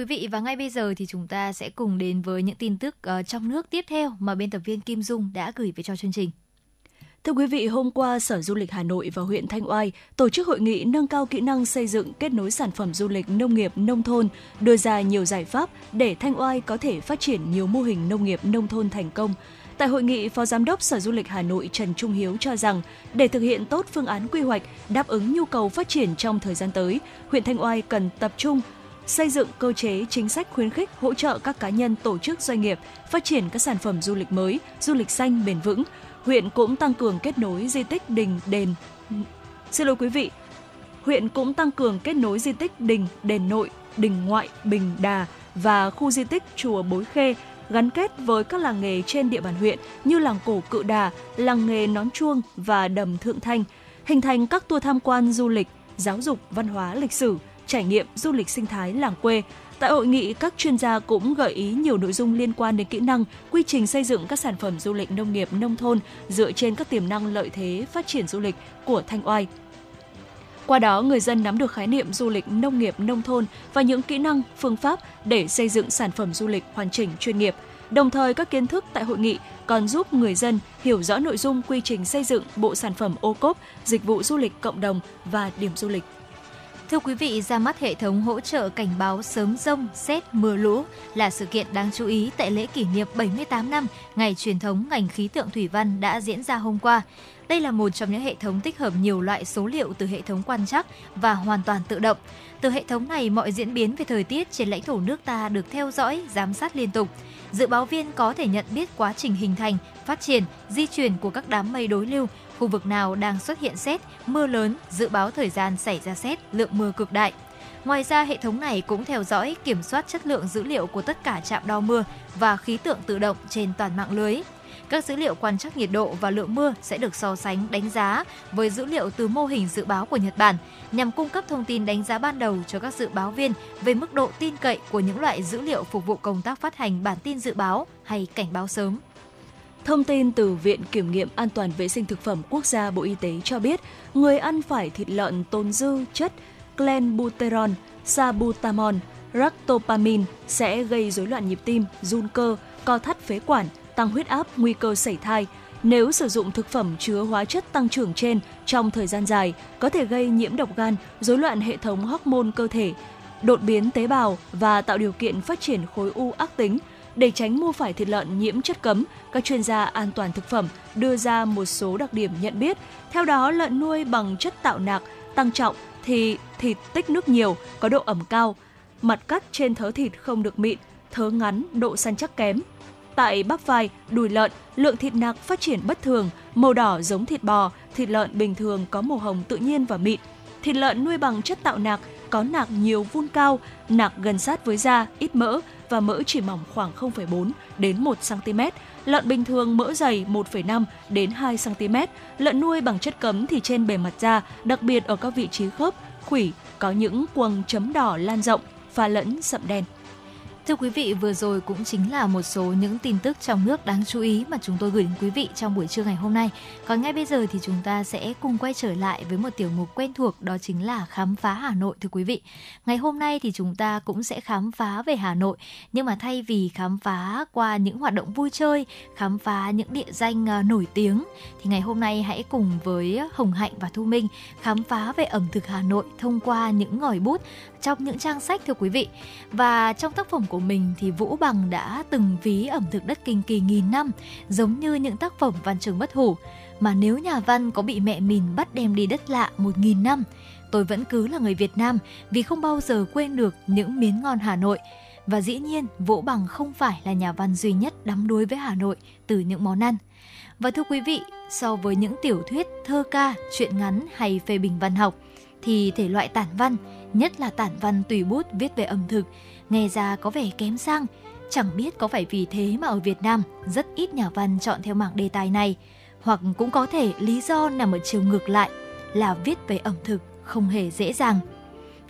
Quý vị và ngay bây giờ thì chúng ta sẽ cùng đến với những tin tức uh, trong nước tiếp theo mà biên tập viên Kim Dung đã gửi về cho chương trình. Thưa quý vị, hôm qua Sở Du lịch Hà Nội và huyện Thanh Oai tổ chức hội nghị nâng cao kỹ năng xây dựng kết nối sản phẩm du lịch nông nghiệp nông thôn, đưa ra nhiều giải pháp để Thanh Oai có thể phát triển nhiều mô hình nông nghiệp nông thôn thành công. Tại hội nghị, Phó Giám đốc Sở Du lịch Hà Nội Trần Trung Hiếu cho rằng, để thực hiện tốt phương án quy hoạch, đáp ứng nhu cầu phát triển trong thời gian tới, huyện Thanh Oai cần tập trung xây dựng cơ chế chính sách khuyến khích hỗ trợ các cá nhân tổ chức doanh nghiệp phát triển các sản phẩm du lịch mới, du lịch xanh bền vững. Huyện cũng tăng cường kết nối di tích đình đền. Xin lỗi quý vị, huyện cũng tăng cường kết nối di tích đình, đền nội, đình ngoại, bình đà và khu di tích chùa Bối Khê gắn kết với các làng nghề trên địa bàn huyện như làng cổ Cự Đà, làng nghề nón chuông và đầm Thượng Thanh, hình thành các tour tham quan du lịch, giáo dục, văn hóa, lịch sử, trải nghiệm du lịch sinh thái làng quê. Tại hội nghị, các chuyên gia cũng gợi ý nhiều nội dung liên quan đến kỹ năng, quy trình xây dựng các sản phẩm du lịch nông nghiệp nông thôn dựa trên các tiềm năng lợi thế phát triển du lịch của Thanh Oai. Qua đó, người dân nắm được khái niệm du lịch nông nghiệp nông thôn và những kỹ năng, phương pháp để xây dựng sản phẩm du lịch hoàn chỉnh chuyên nghiệp. Đồng thời, các kiến thức tại hội nghị còn giúp người dân hiểu rõ nội dung quy trình xây dựng bộ sản phẩm ô cốp, dịch vụ du lịch cộng đồng và điểm du lịch. Thưa quý vị, ra mắt hệ thống hỗ trợ cảnh báo sớm rông, xét, mưa lũ là sự kiện đáng chú ý tại lễ kỷ niệm 78 năm ngày truyền thống ngành khí tượng thủy văn đã diễn ra hôm qua. Đây là một trong những hệ thống tích hợp nhiều loại số liệu từ hệ thống quan trắc và hoàn toàn tự động. Từ hệ thống này, mọi diễn biến về thời tiết trên lãnh thổ nước ta được theo dõi, giám sát liên tục. Dự báo viên có thể nhận biết quá trình hình thành, phát triển, di chuyển của các đám mây đối lưu, khu vực nào đang xuất hiện xét mưa lớn, dự báo thời gian xảy ra xét lượng mưa cực đại. Ngoài ra, hệ thống này cũng theo dõi, kiểm soát chất lượng dữ liệu của tất cả trạm đo mưa và khí tượng tự động trên toàn mạng lưới. Các dữ liệu quan trắc nhiệt độ và lượng mưa sẽ được so sánh đánh giá với dữ liệu từ mô hình dự báo của Nhật Bản nhằm cung cấp thông tin đánh giá ban đầu cho các dự báo viên về mức độ tin cậy của những loại dữ liệu phục vụ công tác phát hành bản tin dự báo hay cảnh báo sớm. Thông tin từ Viện Kiểm nghiệm An toàn Vệ sinh Thực phẩm Quốc gia Bộ Y tế cho biết, người ăn phải thịt lợn tồn dư chất clenbuterol, sabutamol, ractopamine sẽ gây rối loạn nhịp tim, run cơ, co thắt phế quản, tăng huyết áp, nguy cơ sảy thai. Nếu sử dụng thực phẩm chứa hóa chất tăng trưởng trên trong thời gian dài, có thể gây nhiễm độc gan, rối loạn hệ thống hormone cơ thể, đột biến tế bào và tạo điều kiện phát triển khối u ác tính. Để tránh mua phải thịt lợn nhiễm chất cấm, các chuyên gia an toàn thực phẩm đưa ra một số đặc điểm nhận biết. Theo đó, lợn nuôi bằng chất tạo nạc tăng trọng thì thịt tích nước nhiều, có độ ẩm cao, mặt cắt trên thớ thịt không được mịn, thớ ngắn, độ săn chắc kém. Tại bắp vai, đùi lợn, lượng thịt nạc phát triển bất thường, màu đỏ giống thịt bò, thịt lợn bình thường có màu hồng tự nhiên và mịn. Thịt lợn nuôi bằng chất tạo nạc có nạc nhiều vun cao, nạc gần sát với da, ít mỡ và mỡ chỉ mỏng khoảng 0,4 đến 1 cm. Lợn bình thường mỡ dày 1,5 đến 2 cm. Lợn nuôi bằng chất cấm thì trên bề mặt da, đặc biệt ở các vị trí khớp, khủy có những quầng chấm đỏ lan rộng, pha lẫn sậm đen. Thưa quý vị, vừa rồi cũng chính là một số những tin tức trong nước đáng chú ý mà chúng tôi gửi đến quý vị trong buổi trưa ngày hôm nay. Còn ngay bây giờ thì chúng ta sẽ cùng quay trở lại với một tiểu mục quen thuộc đó chính là khám phá Hà Nội thưa quý vị. Ngày hôm nay thì chúng ta cũng sẽ khám phá về Hà Nội, nhưng mà thay vì khám phá qua những hoạt động vui chơi, khám phá những địa danh ờ, nổi tiếng thì ngày hôm nay hãy cùng với Hồng Hạnh và Thu Minh khám phá về ẩm thực Hà Nội thông qua những ngòi bút trong những trang sách thưa quý vị. Và trong tác phẩm của mình thì Vũ Bằng đã từng ví ẩm thực đất kinh kỳ nghìn năm, giống như những tác phẩm văn trường bất hủ. Mà nếu nhà văn có bị mẹ mình bắt đem đi đất lạ một nghìn năm, tôi vẫn cứ là người Việt Nam vì không bao giờ quên được những miếng ngon Hà Nội. Và dĩ nhiên, Vũ Bằng không phải là nhà văn duy nhất đắm đuối với Hà Nội từ những món ăn. Và thưa quý vị, so với những tiểu thuyết, thơ ca, truyện ngắn hay phê bình văn học, thì thể loại tản văn, nhất là tản văn tùy bút viết về ẩm thực, nghe ra có vẻ kém sang. Chẳng biết có phải vì thế mà ở Việt Nam rất ít nhà văn chọn theo mảng đề tài này, hoặc cũng có thể lý do nằm ở chiều ngược lại là viết về ẩm thực không hề dễ dàng.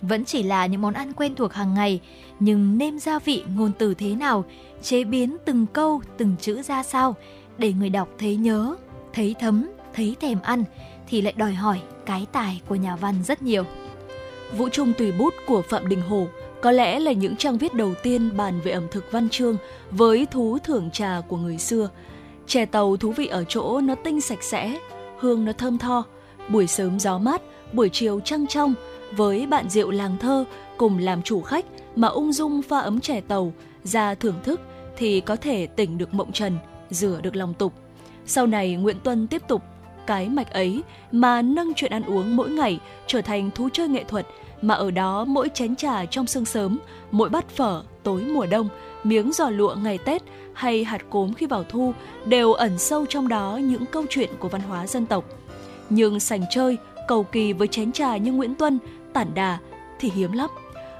Vẫn chỉ là những món ăn quen thuộc hàng ngày, nhưng nêm gia vị ngôn từ thế nào, chế biến từng câu, từng chữ ra sao để người đọc thấy nhớ, thấy thấm, thấy thèm ăn thì lại đòi hỏi cái tài của nhà văn rất nhiều. Vũ Trung tùy bút của Phạm Đình Hổ có lẽ là những trang viết đầu tiên bàn về ẩm thực văn chương với thú thưởng trà của người xưa. Chè tàu thú vị ở chỗ nó tinh sạch sẽ, hương nó thơm tho, buổi sớm gió mát, buổi chiều trăng trong, với bạn rượu làng thơ cùng làm chủ khách mà ung dung pha ấm chè tàu ra thưởng thức thì có thể tỉnh được mộng trần, rửa được lòng tục. Sau này Nguyễn Tuân tiếp tục cái mạch ấy mà nâng chuyện ăn uống mỗi ngày trở thành thú chơi nghệ thuật mà ở đó mỗi chén trà trong sương sớm, mỗi bát phở tối mùa đông, miếng giò lụa ngày Tết hay hạt cốm khi vào thu đều ẩn sâu trong đó những câu chuyện của văn hóa dân tộc. Nhưng sành chơi, cầu kỳ với chén trà như Nguyễn Tuân, tản đà thì hiếm lắm.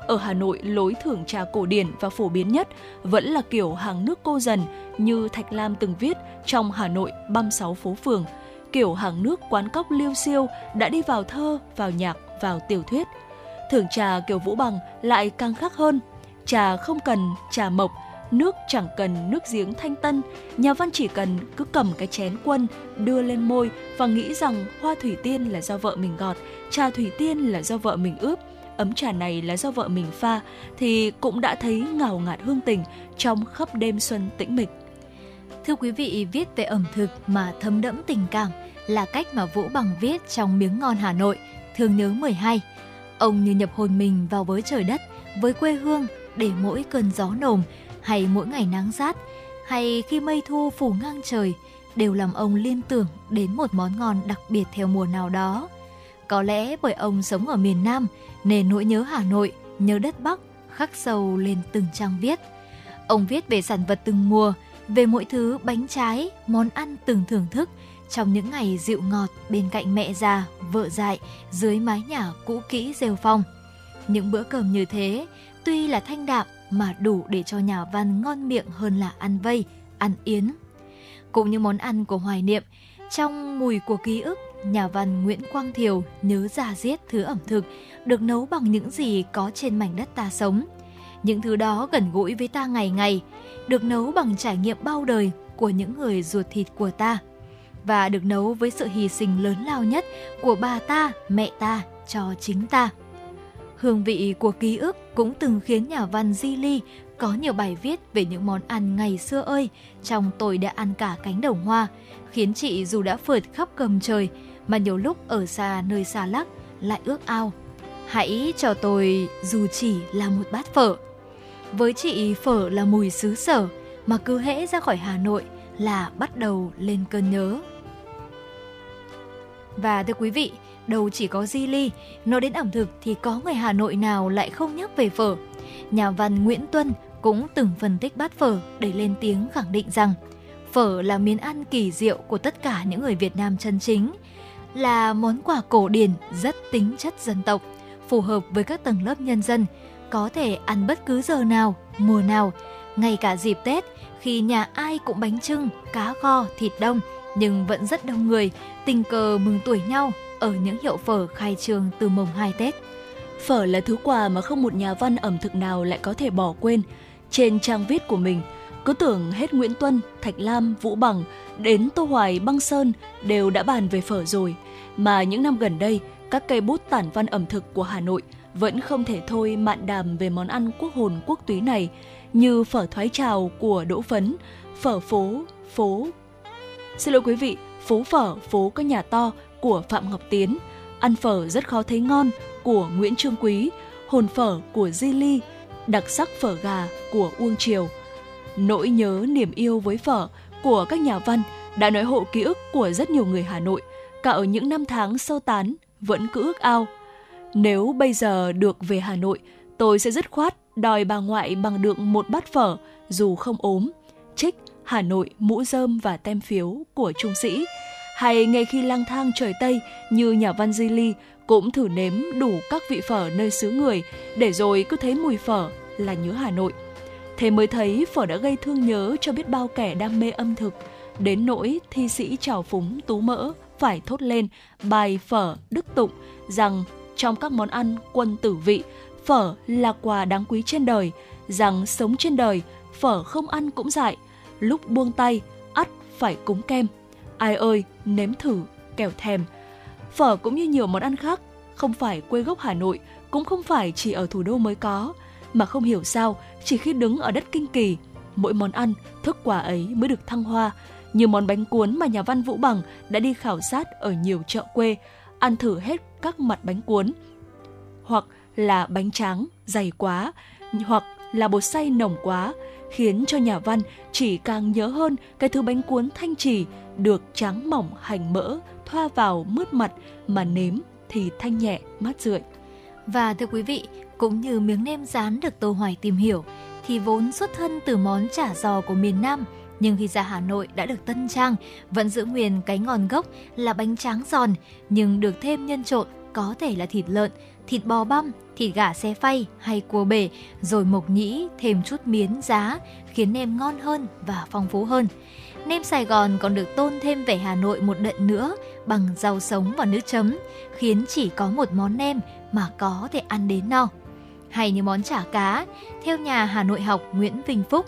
Ở Hà Nội, lối thưởng trà cổ điển và phổ biến nhất vẫn là kiểu hàng nước cô dần như Thạch Lam từng viết trong Hà Nội băm sáu phố phường. Kiểu hàng nước quán cóc liêu siêu đã đi vào thơ, vào nhạc, vào tiểu thuyết – Thưởng trà kiểu Vũ Bằng lại càng khác hơn. Trà không cần trà mộc, nước chẳng cần nước giếng thanh tân, nhà văn chỉ cần cứ cầm cái chén quân đưa lên môi và nghĩ rằng hoa thủy tiên là do vợ mình gọt, trà thủy tiên là do vợ mình ướp, ấm trà này là do vợ mình pha thì cũng đã thấy ngào ngạt hương tình trong khắp đêm xuân tĩnh mịch. Thưa quý vị, viết về ẩm thực mà thấm đẫm tình cảm là cách mà Vũ Bằng viết trong Miếng ngon Hà Nội, Thương nhớ 12. Ông như nhập hồn mình vào với trời đất, với quê hương để mỗi cơn gió nồm hay mỗi ngày nắng rát hay khi mây thu phủ ngang trời đều làm ông liên tưởng đến một món ngon đặc biệt theo mùa nào đó. Có lẽ bởi ông sống ở miền Nam nên nỗi nhớ Hà Nội, nhớ đất Bắc khắc sâu lên từng trang viết. Ông viết về sản vật từng mùa, về mỗi thứ bánh trái, món ăn từng thưởng thức trong những ngày dịu ngọt bên cạnh mẹ già, vợ dại dưới mái nhà cũ kỹ rêu phong. Những bữa cơm như thế tuy là thanh đạm mà đủ để cho nhà văn ngon miệng hơn là ăn vây, ăn yến. Cũng như món ăn của hoài niệm, trong mùi của ký ức, nhà văn Nguyễn Quang Thiều nhớ ra giết thứ ẩm thực được nấu bằng những gì có trên mảnh đất ta sống. Những thứ đó gần gũi với ta ngày ngày, được nấu bằng trải nghiệm bao đời của những người ruột thịt của ta – và được nấu với sự hy sinh lớn lao nhất của bà ta, mẹ ta cho chính ta. Hương vị của ký ức cũng từng khiến nhà văn Di Ly có nhiều bài viết về những món ăn ngày xưa ơi, trong tôi đã ăn cả cánh đồng hoa, khiến chị dù đã phượt khắp cầm trời mà nhiều lúc ở xa nơi xa lắc lại ước ao. Hãy cho tôi dù chỉ là một bát phở. Với chị phở là mùi xứ sở mà cứ hễ ra khỏi Hà Nội là bắt đầu lên cơn nhớ. Và thưa quý vị, đâu chỉ có Di Ly, nói đến ẩm thực thì có người Hà Nội nào lại không nhắc về phở. Nhà văn Nguyễn Tuân cũng từng phân tích bát phở để lên tiếng khẳng định rằng phở là miếng ăn kỳ diệu của tất cả những người Việt Nam chân chính, là món quà cổ điển rất tính chất dân tộc, phù hợp với các tầng lớp nhân dân, có thể ăn bất cứ giờ nào, mùa nào, ngay cả dịp Tết khi nhà ai cũng bánh trưng, cá kho, thịt đông nhưng vẫn rất đông người tình cờ mừng tuổi nhau ở những hiệu phở khai trương từ mùng 2 Tết. Phở là thứ quà mà không một nhà văn ẩm thực nào lại có thể bỏ quên. Trên trang viết của mình, cứ tưởng hết Nguyễn Tuân, Thạch Lam, Vũ Bằng đến Tô Hoài, Băng Sơn đều đã bàn về phở rồi. Mà những năm gần đây, các cây bút tản văn ẩm thực của Hà Nội vẫn không thể thôi mạn đàm về món ăn quốc hồn quốc túy này như phở thoái trào của Đỗ Phấn, phở phố, phố. Xin lỗi quý vị, phố phở, phố các nhà to của Phạm Ngọc Tiến, ăn phở rất khó thấy ngon của Nguyễn Trương Quý, hồn phở của Di Ly, đặc sắc phở gà của Uông Triều. Nỗi nhớ niềm yêu với phở của các nhà văn đã nói hộ ký ức của rất nhiều người Hà Nội, cả ở những năm tháng sơ tán vẫn cứ ước ao. Nếu bây giờ được về Hà Nội, tôi sẽ dứt khoát đòi bà ngoại bằng được một bát phở dù không ốm. Trích Hà Nội mũ rơm và tem phiếu của trung sĩ. Hay ngay khi lang thang trời Tây như nhà văn Di Ly cũng thử nếm đủ các vị phở nơi xứ người để rồi cứ thấy mùi phở là nhớ Hà Nội. Thế mới thấy phở đã gây thương nhớ cho biết bao kẻ đam mê âm thực, đến nỗi thi sĩ trào phúng tú mỡ phải thốt lên bài phở đức tụng rằng trong các món ăn quân tử vị, phở là quà đáng quý trên đời, rằng sống trên đời, phở không ăn cũng dại, lúc buông tay, ắt phải cúng kem. Ai ơi, nếm thử, kẻo thèm. Phở cũng như nhiều món ăn khác, không phải quê gốc Hà Nội, cũng không phải chỉ ở thủ đô mới có, mà không hiểu sao, chỉ khi đứng ở đất kinh kỳ, mỗi món ăn, thức quà ấy mới được thăng hoa, như món bánh cuốn mà nhà văn Vũ Bằng đã đi khảo sát ở nhiều chợ quê, ăn thử hết các mặt bánh cuốn. Hoặc là bánh tráng, dày quá, hoặc là bột xay nồng quá, khiến cho nhà văn chỉ càng nhớ hơn cái thứ bánh cuốn thanh trì được tráng mỏng hành mỡ thoa vào mướt mặt mà nếm thì thanh nhẹ mát rượi. Và thưa quý vị, cũng như miếng nem rán được Tô Hoài tìm hiểu thì vốn xuất thân từ món chả giò của miền Nam nhưng khi ra Hà Nội đã được tân trang, vẫn giữ nguyên cái ngon gốc là bánh tráng giòn nhưng được thêm nhân trộn có thể là thịt lợn, thịt bò băm, thịt gà xe phay hay cua bể rồi mộc nhĩ thêm chút miến giá khiến nem ngon hơn và phong phú hơn. Nem Sài Gòn còn được tôn thêm vẻ Hà Nội một đợt nữa bằng rau sống và nước chấm, khiến chỉ có một món nem mà có thể ăn đến no. Hay như món chả cá, theo nhà Hà Nội học Nguyễn Vinh Phúc,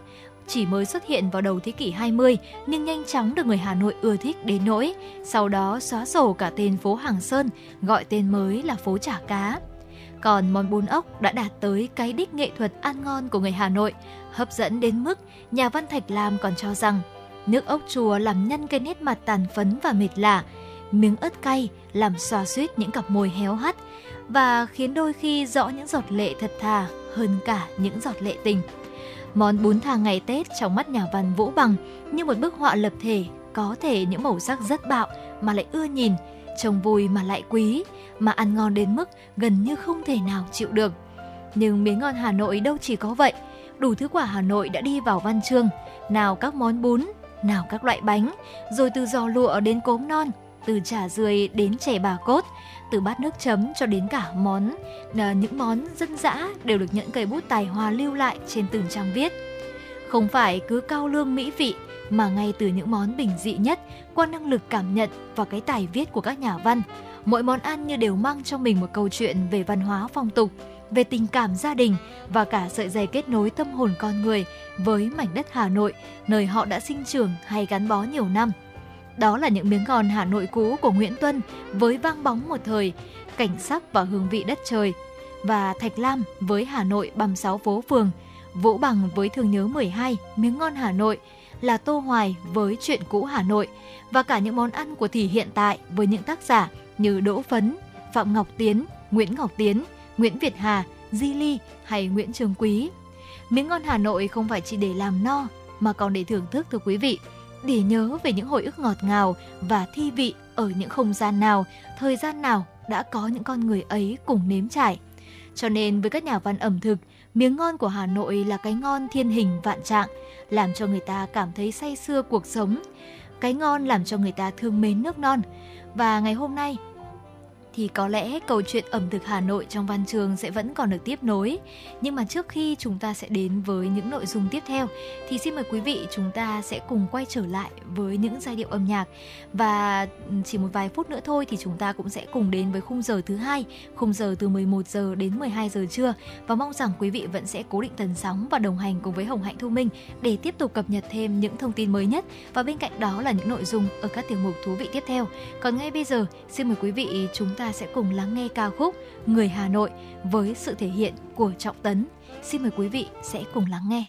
chỉ mới xuất hiện vào đầu thế kỷ 20 nhưng nhanh chóng được người Hà Nội ưa thích đến nỗi sau đó xóa sổ cả tên phố Hàng Sơn, gọi tên mới là phố chả cá. Còn món bún ốc đã đạt tới cái đích nghệ thuật ăn ngon của người Hà Nội, hấp dẫn đến mức nhà văn Thạch Lam còn cho rằng nước ốc chùa làm nhân cái nét mặt tàn phấn và mệt lạ, miếng ớt cay làm xoa suýt những cặp môi héo hắt và khiến đôi khi rõ những giọt lệ thật thà hơn cả những giọt lệ tình. Món bún thang ngày Tết trong mắt nhà văn Vũ Bằng như một bức họa lập thể, có thể những màu sắc rất bạo mà lại ưa nhìn, trông vui mà lại quý, mà ăn ngon đến mức gần như không thể nào chịu được. Nhưng miếng ngon Hà Nội đâu chỉ có vậy, đủ thứ quả Hà Nội đã đi vào văn chương, nào các món bún, nào các loại bánh, rồi từ giò lụa đến cốm non, từ chả rươi đến chè bà cốt, từ bát nước chấm cho đến cả món ờ, những món dân dã đều được những cây bút tài hoa lưu lại trên từng trang viết. Không phải cứ cao lương mỹ vị mà ngay từ những món bình dị nhất qua năng lực cảm nhận và cái tài viết của các nhà văn, mỗi món ăn như đều mang trong mình một câu chuyện về văn hóa phong tục, về tình cảm gia đình và cả sợi dây kết nối tâm hồn con người với mảnh đất Hà Nội, nơi họ đã sinh trưởng hay gắn bó nhiều năm. Đó là những miếng ngon Hà Nội cũ của Nguyễn Tuân với vang bóng một thời, cảnh sắc và hương vị đất trời. Và Thạch Lam với Hà Nội băm sáu phố phường, Vũ Bằng với Thương nhớ 12, miếng ngon Hà Nội, là Tô Hoài với chuyện cũ Hà Nội và cả những món ăn của thì hiện tại với những tác giả như Đỗ Phấn, Phạm Ngọc Tiến, Nguyễn Ngọc Tiến, Nguyễn Việt Hà, Di Ly hay Nguyễn Trường Quý. Miếng ngon Hà Nội không phải chỉ để làm no mà còn để thưởng thức thưa quý vị để nhớ về những hồi ức ngọt ngào và thi vị ở những không gian nào, thời gian nào đã có những con người ấy cùng nếm trải. Cho nên với các nhà văn ẩm thực, miếng ngon của Hà Nội là cái ngon thiên hình vạn trạng, làm cho người ta cảm thấy say sưa cuộc sống. Cái ngon làm cho người ta thương mến nước non. Và ngày hôm nay, thì có lẽ câu chuyện ẩm thực Hà Nội trong văn trường sẽ vẫn còn được tiếp nối. Nhưng mà trước khi chúng ta sẽ đến với những nội dung tiếp theo thì xin mời quý vị chúng ta sẽ cùng quay trở lại với những giai điệu âm nhạc và ừ, chỉ một vài phút nữa thôi thì chúng ta cũng sẽ cùng đến với khung giờ thứ hai, khung giờ từ 11 giờ đến 12 giờ trưa và mong rằng quý vị vẫn sẽ cố định tần sóng và đồng hành cùng với Hồng Hạnh Thu Minh để tiếp tục cập nhật thêm những thông tin mới nhất và bên cạnh đó là những nội dung ở các tiểu mục thú vị tiếp theo. Còn ngay bây giờ, xin mời quý vị chúng ta sẽ cùng lắng nghe ca khúc Người Hà Nội với sự thể hiện của Trọng Tấn. Xin mời quý vị sẽ cùng lắng nghe.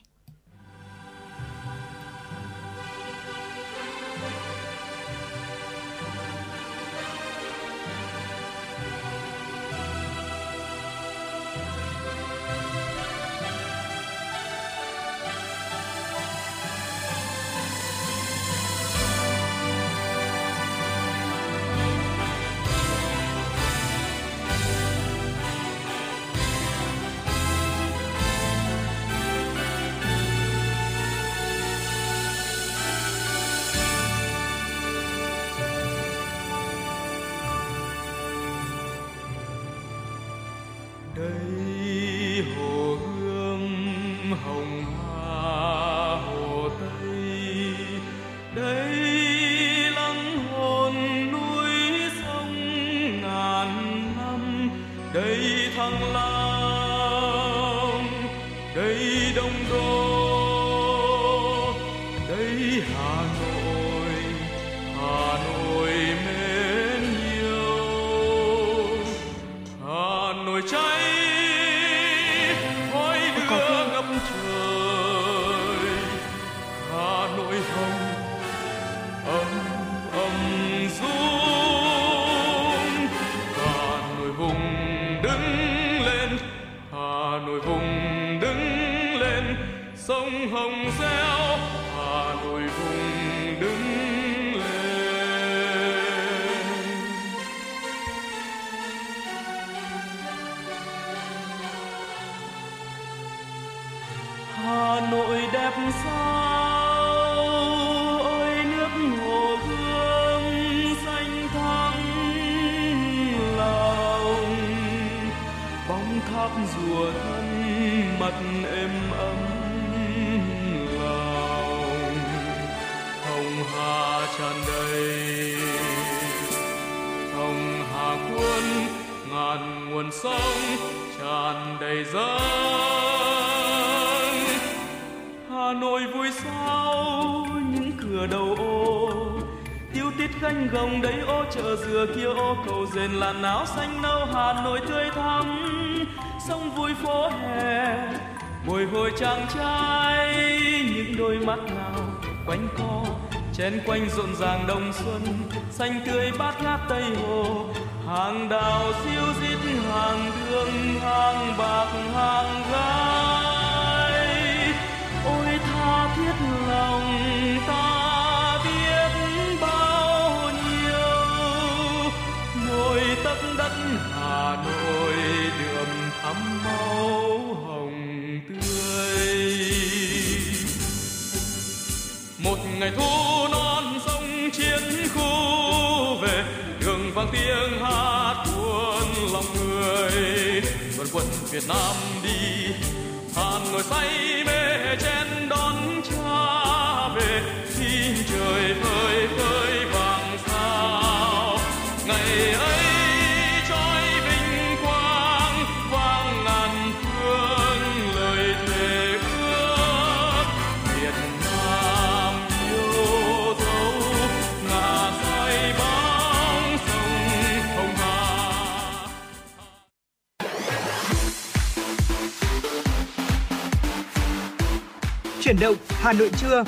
Chuyển động Hà Nội trưa.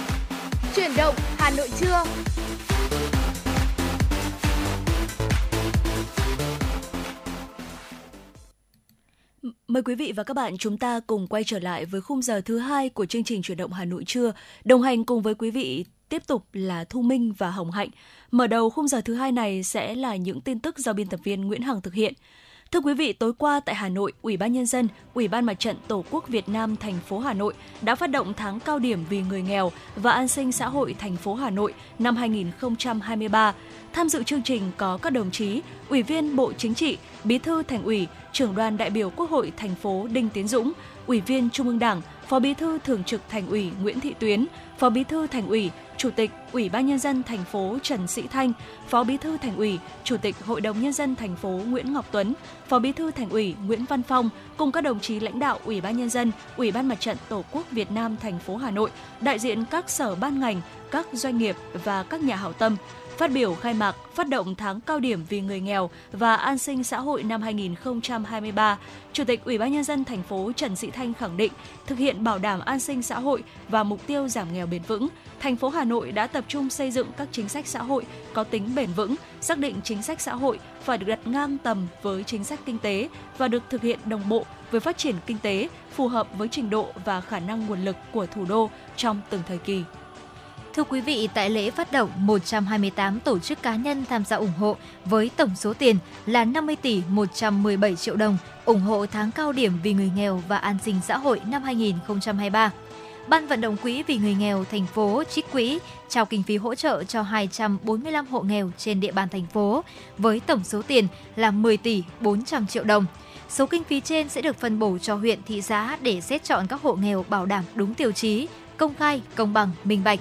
Chuyển động Hà Nội trưa. Mời quý vị và các bạn chúng ta cùng quay trở lại với khung giờ thứ hai của chương trình chuyển động Hà Nội trưa. Đồng hành cùng với quý vị tiếp tục là Thu Minh và Hồng Hạnh. Mở đầu khung giờ thứ hai này sẽ là những tin tức do biên tập viên Nguyễn Hằng thực hiện. Thưa quý vị, tối qua tại Hà Nội, Ủy ban nhân dân, Ủy ban Mặt trận Tổ quốc Việt Nam thành phố Hà Nội đã phát động tháng cao điểm vì người nghèo và an sinh xã hội thành phố Hà Nội năm 2023. Tham dự chương trình có các đồng chí Ủy viên Bộ Chính trị, Bí thư Thành ủy, Trưởng đoàn đại biểu Quốc hội thành phố Đinh Tiến Dũng, Ủy viên Trung ương Đảng, Phó Bí thư Thường trực Thành ủy Nguyễn Thị Tuyến, Phó Bí thư Thành ủy, Chủ tịch Ủy ban nhân dân thành phố Trần Sĩ Thanh, Phó Bí thư Thành ủy, Chủ tịch Hội đồng nhân dân thành phố Nguyễn Ngọc Tuấn, Phó Bí thư Thành ủy Nguyễn Văn Phong cùng các đồng chí lãnh đạo Ủy ban nhân dân, Ủy ban Mặt trận Tổ quốc Việt Nam thành phố Hà Nội, đại diện các sở ban ngành, các doanh nghiệp và các nhà hảo tâm. Phát biểu khai mạc phát động tháng cao điểm vì người nghèo và an sinh xã hội năm 2023, Chủ tịch Ủy ban nhân dân thành phố Trần Sĩ Thanh khẳng định thực hiện bảo đảm an sinh xã hội và mục tiêu giảm nghèo bền vững, thành phố Hà Nội đã tập trung xây dựng các chính sách xã hội có tính bền vững, xác định chính sách xã hội phải được đặt ngang tầm với chính sách kinh tế và được thực hiện đồng bộ với phát triển kinh tế phù hợp với trình độ và khả năng nguồn lực của thủ đô trong từng thời kỳ. Thưa quý vị, tại lễ phát động, 128 tổ chức cá nhân tham gia ủng hộ với tổng số tiền là 50 tỷ 117 triệu đồng ủng hộ tháng cao điểm vì người nghèo và an sinh xã hội năm 2023. Ban vận động quỹ vì người nghèo thành phố trích quỹ trao kinh phí hỗ trợ cho 245 hộ nghèo trên địa bàn thành phố với tổng số tiền là 10 tỷ 400 triệu đồng. Số kinh phí trên sẽ được phân bổ cho huyện thị xã để xét chọn các hộ nghèo bảo đảm đúng tiêu chí, công khai, công bằng, minh bạch.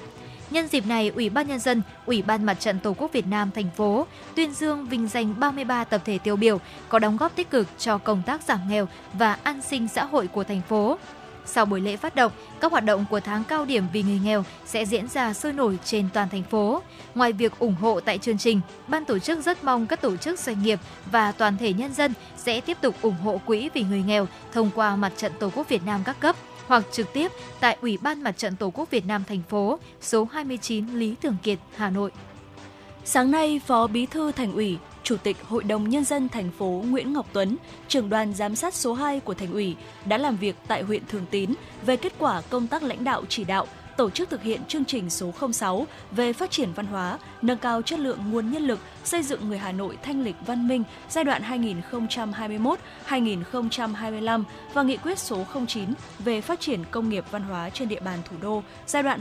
Nhân dịp này, Ủy ban Nhân dân, Ủy ban Mặt trận Tổ quốc Việt Nam thành phố tuyên dương vinh danh 33 tập thể tiêu biểu có đóng góp tích cực cho công tác giảm nghèo và an sinh xã hội của thành phố. Sau buổi lễ phát động, các hoạt động của tháng cao điểm vì người nghèo sẽ diễn ra sôi nổi trên toàn thành phố. Ngoài việc ủng hộ tại chương trình, ban tổ chức rất mong các tổ chức doanh nghiệp và toàn thể nhân dân sẽ tiếp tục ủng hộ quỹ vì người nghèo thông qua Mặt trận Tổ quốc Việt Nam các cấp hoặc trực tiếp tại Ủy ban Mặt trận Tổ quốc Việt Nam thành phố, số 29 Lý Thường Kiệt, Hà Nội. Sáng nay, Phó Bí thư Thành ủy, Chủ tịch Hội đồng Nhân dân thành phố Nguyễn Ngọc Tuấn, trưởng đoàn giám sát số 2 của Thành ủy, đã làm việc tại huyện Thường Tín về kết quả công tác lãnh đạo chỉ đạo tổ chức thực hiện chương trình số 06 về phát triển văn hóa, nâng cao chất lượng nguồn nhân lực, xây dựng người Hà Nội thanh lịch văn minh giai đoạn 2021-2025 và nghị quyết số 09 về phát triển công nghiệp văn hóa trên địa bàn thủ đô giai đoạn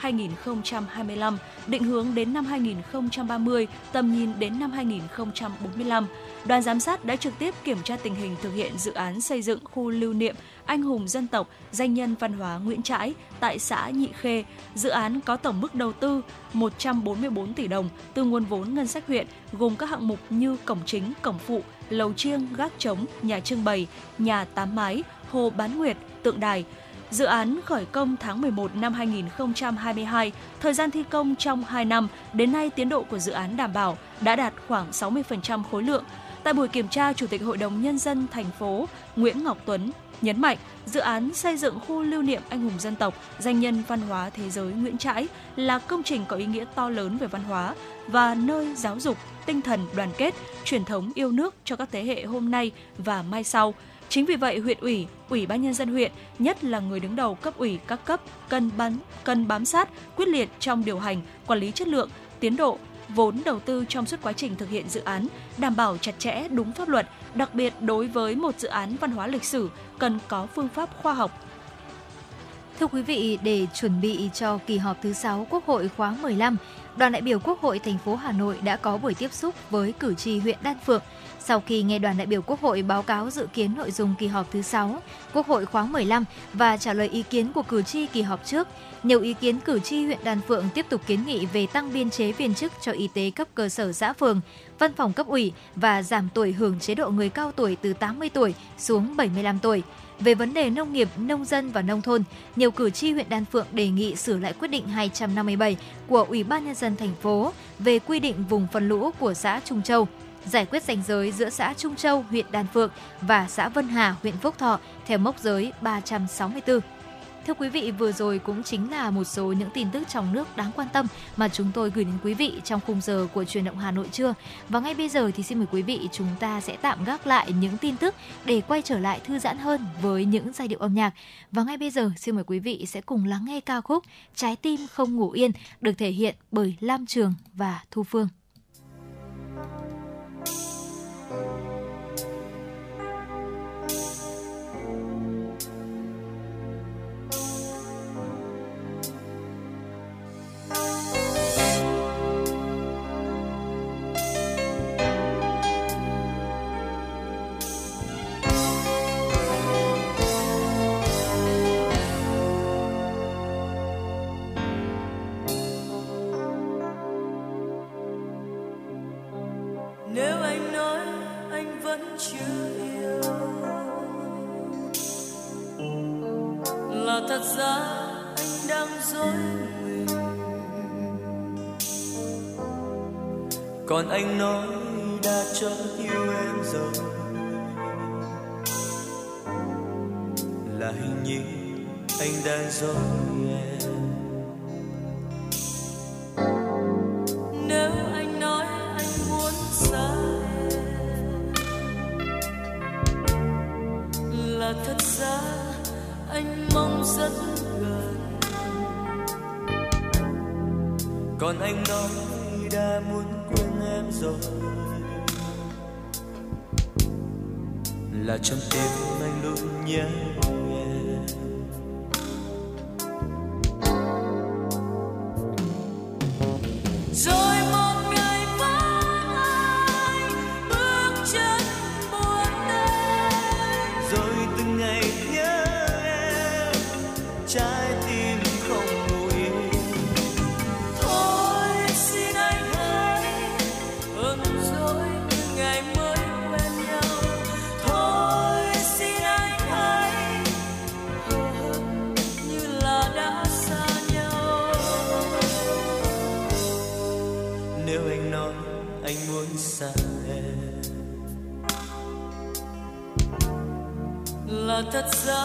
2021-2025, định hướng đến năm 2030, tầm nhìn đến năm 2045. Đoàn giám sát đã trực tiếp kiểm tra tình hình thực hiện dự án xây dựng khu lưu niệm anh hùng dân tộc, danh nhân văn hóa Nguyễn Trãi tại xã Nhị Khê. Dự án có tổng mức đầu tư 144 tỷ đồng từ nguồn vốn ngân sách huyện, gồm các hạng mục như cổng chính, cổng phụ, lầu chiêng, gác trống, nhà trưng bày, nhà tám mái, hồ bán nguyệt, tượng đài. Dự án khởi công tháng 11 năm 2022, thời gian thi công trong 2 năm, đến nay tiến độ của dự án đảm bảo đã đạt khoảng 60% khối lượng. Tại buổi kiểm tra, Chủ tịch Hội đồng Nhân dân thành phố Nguyễn Ngọc Tuấn nhấn mạnh dự án xây dựng khu lưu niệm anh hùng dân tộc, danh nhân văn hóa thế giới Nguyễn Trãi là công trình có ý nghĩa to lớn về văn hóa và nơi giáo dục tinh thần đoàn kết, truyền thống yêu nước cho các thế hệ hôm nay và mai sau. Chính vì vậy, huyện ủy, ủy ban nhân dân huyện, nhất là người đứng đầu cấp ủy các cấp cần bắn, cần bám sát, quyết liệt trong điều hành, quản lý chất lượng, tiến độ, vốn đầu tư trong suốt quá trình thực hiện dự án, đảm bảo chặt chẽ đúng pháp luật, đặc biệt đối với một dự án văn hóa lịch sử cần có phương pháp khoa học, Thưa quý vị, để chuẩn bị cho kỳ họp thứ 6 Quốc hội khóa 15, đoàn đại biểu Quốc hội thành phố Hà Nội đã có buổi tiếp xúc với cử tri huyện Đan Phượng. Sau khi nghe đoàn đại biểu Quốc hội báo cáo dự kiến nội dung kỳ họp thứ 6 Quốc hội khóa 15 và trả lời ý kiến của cử tri kỳ họp trước, nhiều ý kiến cử tri huyện Đan Phượng tiếp tục kiến nghị về tăng biên chế viên chức cho y tế cấp cơ sở xã phường, văn phòng cấp ủy và giảm tuổi hưởng chế độ người cao tuổi từ 80 tuổi xuống 75 tuổi. Về vấn đề nông nghiệp, nông dân và nông thôn, nhiều cử tri huyện Đan Phượng đề nghị sửa lại quyết định 257 của Ủy ban nhân dân thành phố về quy định vùng phân lũ của xã Trung Châu, giải quyết ranh giới giữa xã Trung Châu, huyện Đan Phượng và xã Vân Hà, huyện Phúc Thọ theo mốc giới 364. Thưa quý vị, vừa rồi cũng chính là một số những tin tức trong nước đáng quan tâm mà chúng tôi gửi đến quý vị trong khung giờ của truyền động Hà Nội trưa. Và ngay bây giờ thì xin mời quý vị chúng ta sẽ tạm gác lại những tin tức để quay trở lại thư giãn hơn với những giai điệu âm nhạc. Và ngay bây giờ xin mời quý vị sẽ cùng lắng nghe ca khúc Trái tim không ngủ yên được thể hiện bởi Lam Trường và Thu Phương. Música anh xa em. Là thật ra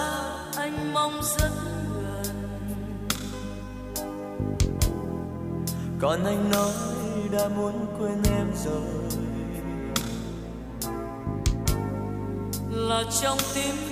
anh mong rất gần. Còn anh nói đã muốn quên em rồi. Là trong tim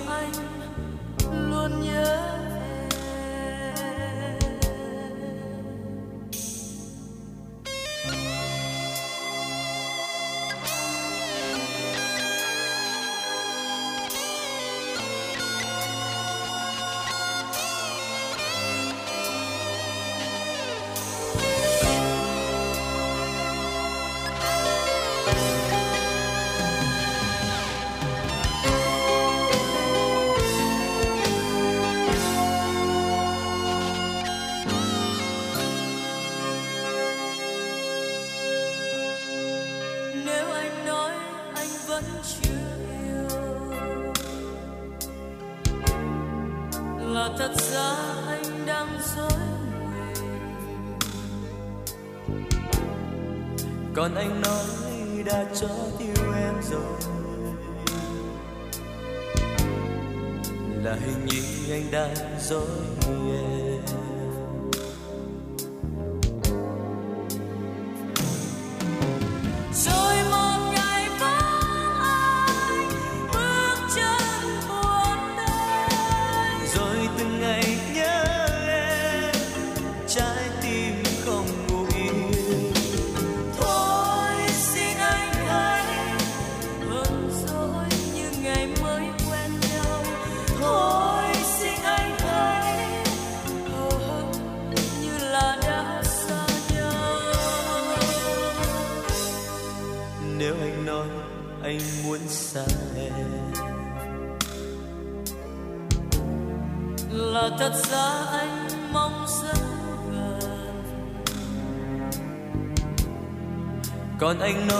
còn anh nói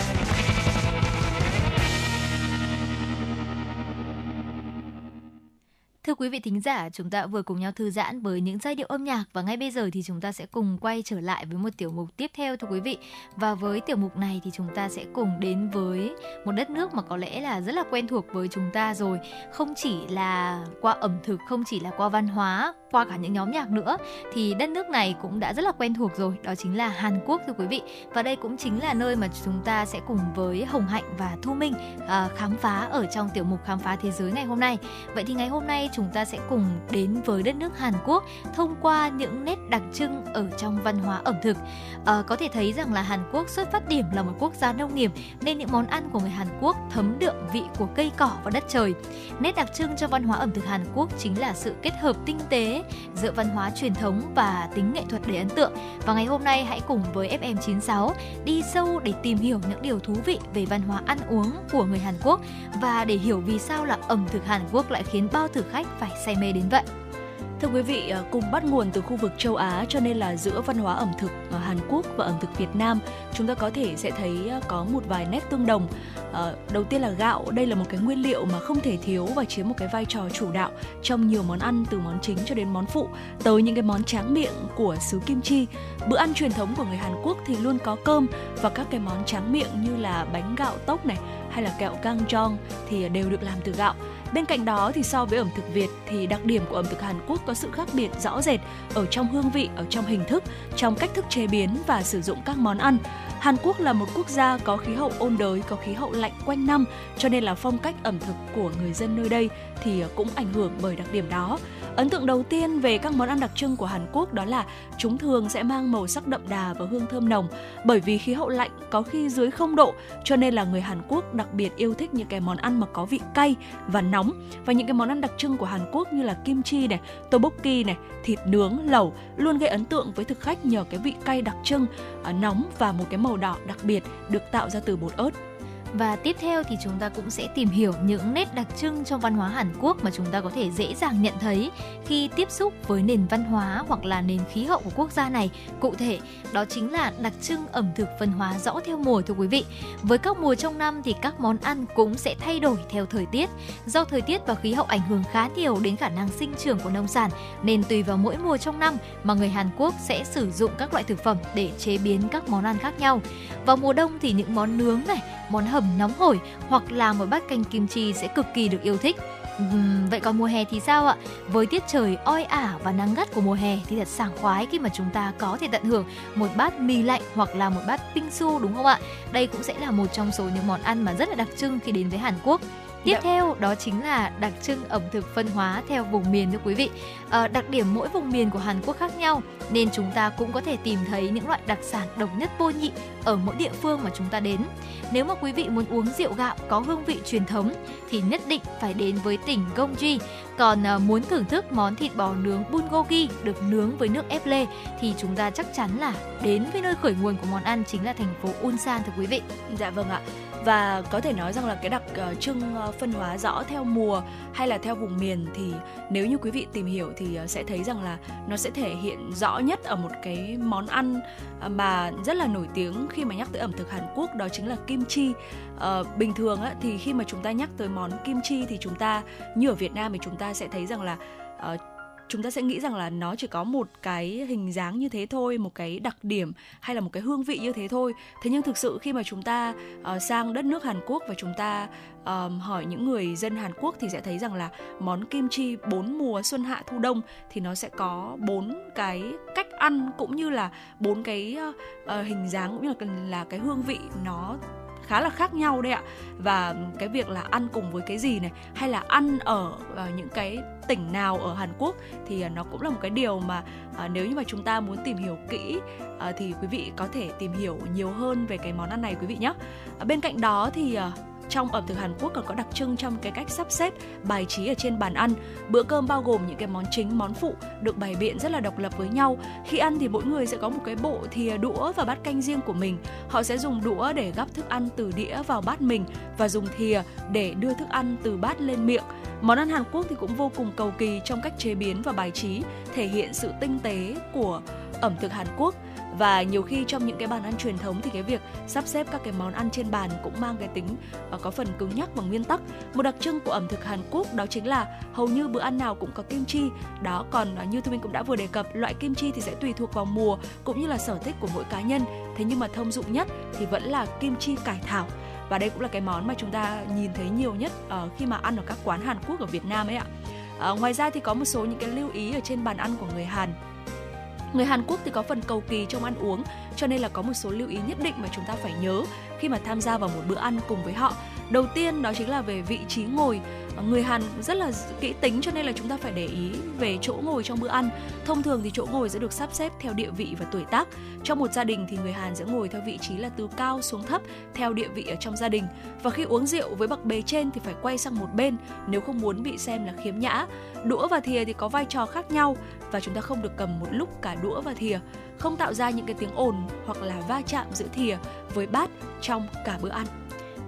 Thưa quý vị thính giả, chúng ta vừa cùng nhau thư giãn với những giai điệu âm nhạc và ngay bây giờ thì chúng ta sẽ cùng quay trở lại với một tiểu mục tiếp theo thưa quý vị. Và với tiểu mục này thì chúng ta sẽ cùng đến với một đất nước mà có lẽ là rất là quen thuộc với chúng ta rồi, không chỉ là qua ẩm thực, không chỉ là qua văn hóa, qua cả những nhóm nhạc nữa thì đất nước này cũng đã rất là quen thuộc rồi, đó chính là Hàn Quốc thưa quý vị. Và đây cũng chính là nơi mà chúng ta sẽ cùng với Hồng Hạnh và Thu Minh à, khám phá ở trong tiểu mục khám phá thế giới ngày hôm nay. Vậy thì ngày hôm nay chúng chúng ta sẽ cùng đến với đất nước Hàn Quốc thông qua những nét đặc trưng ở trong văn hóa ẩm thực. À, có thể thấy rằng là Hàn Quốc xuất phát điểm là một quốc gia nông nghiệp nên những món ăn của người Hàn Quốc thấm đượm vị của cây cỏ và đất trời. Nét đặc trưng cho văn hóa ẩm thực Hàn Quốc chính là sự kết hợp tinh tế giữa văn hóa truyền thống và tính nghệ thuật đầy ấn tượng. Và ngày hôm nay hãy cùng với FM96 đi sâu để tìm hiểu những điều thú vị về văn hóa ăn uống của người Hàn Quốc và để hiểu vì sao là ẩm thực Hàn Quốc lại khiến bao thực khách phải say mê đến vậy. Thưa quý vị, ờ, cùng bắt nguồn từ khu vực châu Á cho nên là giữa văn hóa ẩm thực ờ, Hàn Quốc và ẩm thực Việt Nam, chúng ta có thể sẽ thấy ờ, có một vài nét tương đồng. Đầu tiên là gạo, đây là một cái nguyên liệu mà không thể thiếu và chiếm một cái vai trò chủ đạo trong nhiều món ăn từ món chính cho đến món phụ, tới những cái món tráng miệng của xứ Kim Chi. Bữa ăn truyền thống của người Hàn Quốc thì luôn có cơm và các cái món tráng miệng như là bánh gạo tốc này hay là kẹo căng jong thì đều được làm từ gạo. Bên cạnh đó thì so với ẩm thực Việt thì đặc điểm của ẩm thực Hàn Quốc có sự khác biệt rõ rệt ở trong hương vị, ở trong hình thức, trong cách thức chế biến và sử dụng các món ăn. Hàn Quốc là một quốc gia có khí hậu ôn đới, có khí hậu lạnh quanh năm, cho nên là phong cách ẩm thực của người dân nơi đây thì cũng ảnh hưởng bởi đặc điểm đó. Ấn tượng đầu tiên về các món ăn đặc trưng của Hàn Quốc đó là chúng thường sẽ mang màu sắc đậm đà và hương thơm nồng. Bởi vì khí hậu lạnh có khi dưới 0 độ cho nên là người Hàn Quốc đặc biệt yêu thích những cái món ăn mà có vị cay và nóng. Và những cái món ăn đặc trưng của Hàn Quốc như là kim chi này, tteokbokki này, thịt nướng, lẩu luôn gây ấn tượng với thực khách nhờ cái vị cay đặc trưng, à, nóng và một cái màu đỏ đặc biệt được tạo ra từ bột ớt. Và tiếp theo thì chúng ta cũng sẽ tìm hiểu những nét đặc trưng trong văn hóa Hàn Quốc mà chúng ta có thể dễ dàng nhận thấy khi tiếp xúc với nền văn hóa hoặc là nền khí hậu của quốc gia này. Cụ thể, đó chính là đặc trưng ẩm thực văn hóa rõ theo mùa thưa quý vị. Với các mùa trong năm thì các món ăn cũng sẽ thay đổi theo thời tiết. Do thời tiết và khí hậu ảnh hưởng khá nhiều đến khả năng sinh trưởng của nông sản nên tùy vào mỗi mùa trong năm mà người Hàn Quốc sẽ sử dụng các loại thực phẩm để chế biến các món ăn khác nhau. Vào mùa đông thì những món nướng này, món hầm nóng hổi hoặc là một bát canh kim chi sẽ cực kỳ được yêu thích. Uhm, vậy còn mùa hè thì sao ạ? Với tiết trời oi ả và nắng gắt của mùa hè thì thật sảng khoái khi mà chúng ta có thể tận hưởng một bát mì lạnh hoặc là một bát bingsu đúng không ạ? Đây cũng sẽ là một trong số những món ăn mà rất là đặc trưng khi đến với Hàn Quốc. Tiếp dạ. theo đó chính là đặc trưng ẩm thực phân hóa theo vùng miền thưa quý vị. À, đặc điểm mỗi vùng miền của Hàn Quốc khác nhau nên chúng ta cũng có thể tìm thấy những loại đặc sản độc nhất vô nhị ở mỗi địa phương mà chúng ta đến. Nếu mà quý vị muốn uống rượu gạo có hương vị truyền thống thì nhất định phải đến với tỉnh Gongji. Còn à, muốn thưởng thức món thịt bò nướng bulgogi được nướng với nước ép lê thì chúng ta chắc chắn là đến với nơi khởi nguồn của món ăn chính là thành phố Ulsan thưa quý vị. Dạ vâng ạ và có thể nói rằng là cái đặc uh, trưng uh, phân hóa rõ theo mùa hay là theo vùng miền thì nếu như quý vị tìm hiểu thì uh, sẽ thấy rằng là nó sẽ thể hiện rõ nhất ở một cái món ăn uh, mà rất là nổi tiếng khi mà nhắc tới ẩm thực Hàn Quốc đó chính là kim chi. Uh, bình thường á, thì khi mà chúng ta nhắc tới món kim chi thì chúng ta như ở Việt Nam thì chúng ta sẽ thấy rằng là uh, chúng ta sẽ nghĩ rằng là nó chỉ có một cái hình dáng như thế thôi một cái đặc điểm hay là một cái hương vị như thế thôi. Thế nhưng thực sự khi mà chúng ta uh, sang đất nước Hàn Quốc và chúng ta um, hỏi những người dân Hàn Quốc thì sẽ thấy rằng là món kim chi bốn mùa xuân hạ thu đông thì nó sẽ có bốn cái cách ăn cũng như là bốn cái uh, hình dáng cũng như là là cái hương vị nó khá là khác nhau đấy ạ. Và cái việc là ăn cùng với cái gì này, hay là ăn ở ờ, những cái tỉnh nào ở Hàn Quốc thì ờ, nó cũng là một cái điều mà ờ, nếu như mà chúng ta muốn tìm hiểu kỹ thì quý vị có thể tìm hiểu nhiều hơn về cái món ăn này quý vị nhé bên cạnh đó thì trong ẩm thực Hàn Quốc còn có đặc trưng trong cái cách sắp xếp bài trí ở trên bàn ăn. Bữa cơm bao gồm những cái món chính, món phụ được bày biện rất là độc lập với nhau. Khi ăn thì mỗi người sẽ có một cái bộ thìa đũa và bát canh riêng của mình. Họ sẽ dùng đũa để gắp thức ăn từ đĩa vào bát mình và dùng thìa để đưa thức ăn từ bát lên miệng. Món ăn Hàn Quốc thì cũng vô cùng cầu kỳ trong cách chế biến và bài trí, thể hiện sự tinh tế của ẩm thực Hàn Quốc và nhiều khi trong những cái bàn ăn truyền thống thì cái việc sắp xếp các cái món ăn trên bàn cũng mang cái tính uh, có phần cứng nhắc và nguyên tắc. Một đặc trưng của ẩm thực Hàn Quốc đó chính là hầu như bữa ăn nào cũng có kim chi. Đó còn uh, như thu minh cũng đã vừa đề cập loại kim chi thì sẽ tùy thuộc vào mùa cũng như là sở thích của mỗi cá nhân. Thế nhưng mà thông dụng nhất thì vẫn là kim chi cải thảo. Và đây cũng là cái món mà chúng ta nhìn thấy nhiều nhất uh, khi mà ăn ở các quán Hàn Quốc ở Việt Nam ấy ạ. Uh, ngoài ra thì có một số những cái lưu ý ở trên bàn ăn của người Hàn. Người Hàn Quốc thì có phần cầu kỳ trong ăn uống, cho nên là có một số lưu ý nhất định mà chúng ta phải nhớ khi mà tham gia vào một bữa ăn cùng với họ. Đầu tiên đó chính là về vị trí ngồi người Hàn rất là kỹ tính cho nên là chúng ta phải để ý về chỗ ngồi trong bữa ăn. Thông thường thì chỗ ngồi sẽ được sắp xếp theo địa vị và tuổi tác. Trong một gia đình thì người Hàn sẽ ngồi theo vị trí là từ cao xuống thấp theo địa vị ở trong gia đình. Và khi uống rượu với bậc bề trên thì phải quay sang một bên nếu không muốn bị xem là khiếm nhã. Đũa và thìa thì có vai trò khác nhau và chúng ta không được cầm một lúc cả đũa và thìa, không tạo ra những cái tiếng ồn hoặc là va chạm giữa thìa với bát trong cả bữa ăn.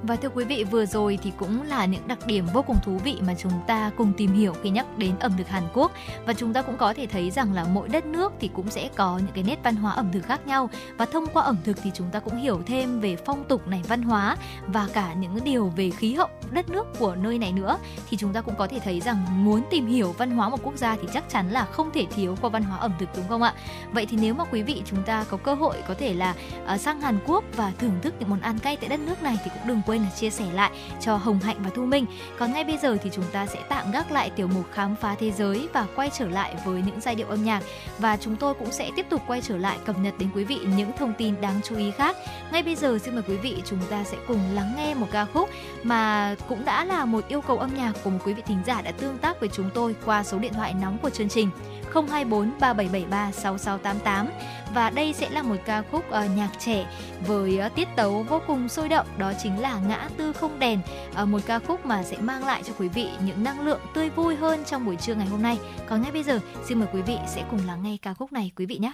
Và thưa quý vị, vừa rồi thì cũng là những đặc điểm vô cùng thú vị mà chúng ta cùng tìm hiểu khi nhắc đến ẩm thực Hàn Quốc. Và chúng ta cũng có thể thấy rằng là mỗi đất nước thì cũng sẽ có những cái nét văn hóa ẩm thực khác nhau. Và thông qua ẩm thực thì chúng ta cũng hiểu thêm về phong tục này, văn hóa và cả những điều về khí hậu đất nước của nơi này nữa. Thì chúng ta cũng có thể thấy rằng muốn tìm hiểu văn hóa một quốc gia thì chắc chắn là không thể thiếu qua văn hóa ẩm thực đúng không ạ? Vậy thì nếu mà quý vị chúng ta có cơ hội có thể là ờ, sang Hàn Quốc và thưởng thức những món ăn cay tại đất nước này thì cũng đừng quên quên là chia sẻ lại cho Hồng Hạnh và Thu Minh. Còn ngay bây giờ thì chúng ta sẽ tạm gác lại tiểu mục khám phá thế giới và quay trở lại với những giai điệu âm nhạc và chúng tôi cũng sẽ tiếp tục quay trở lại cập nhật đến quý vị những thông tin đáng chú ý khác. Ngay bây giờ xin mời quý vị chúng ta sẽ cùng lắng nghe một ca khúc mà cũng đã là một yêu cầu âm nhạc của một quý vị thính giả đã tương tác với chúng tôi qua số điện thoại nóng của chương trình 024 3773 6688 và đây sẽ là một ca khúc uh, nhạc trẻ với uh, tiết tấu vô cùng sôi động. Đó chính là ngã tư không đèn uh, một ca khúc mà sẽ mang lại cho quý vị những năng lượng tươi vui hơn trong buổi trưa ngày hôm nay. Còn ngay bây giờ xin mời quý vị sẽ cùng lắng nghe ca khúc này quý vị nhé.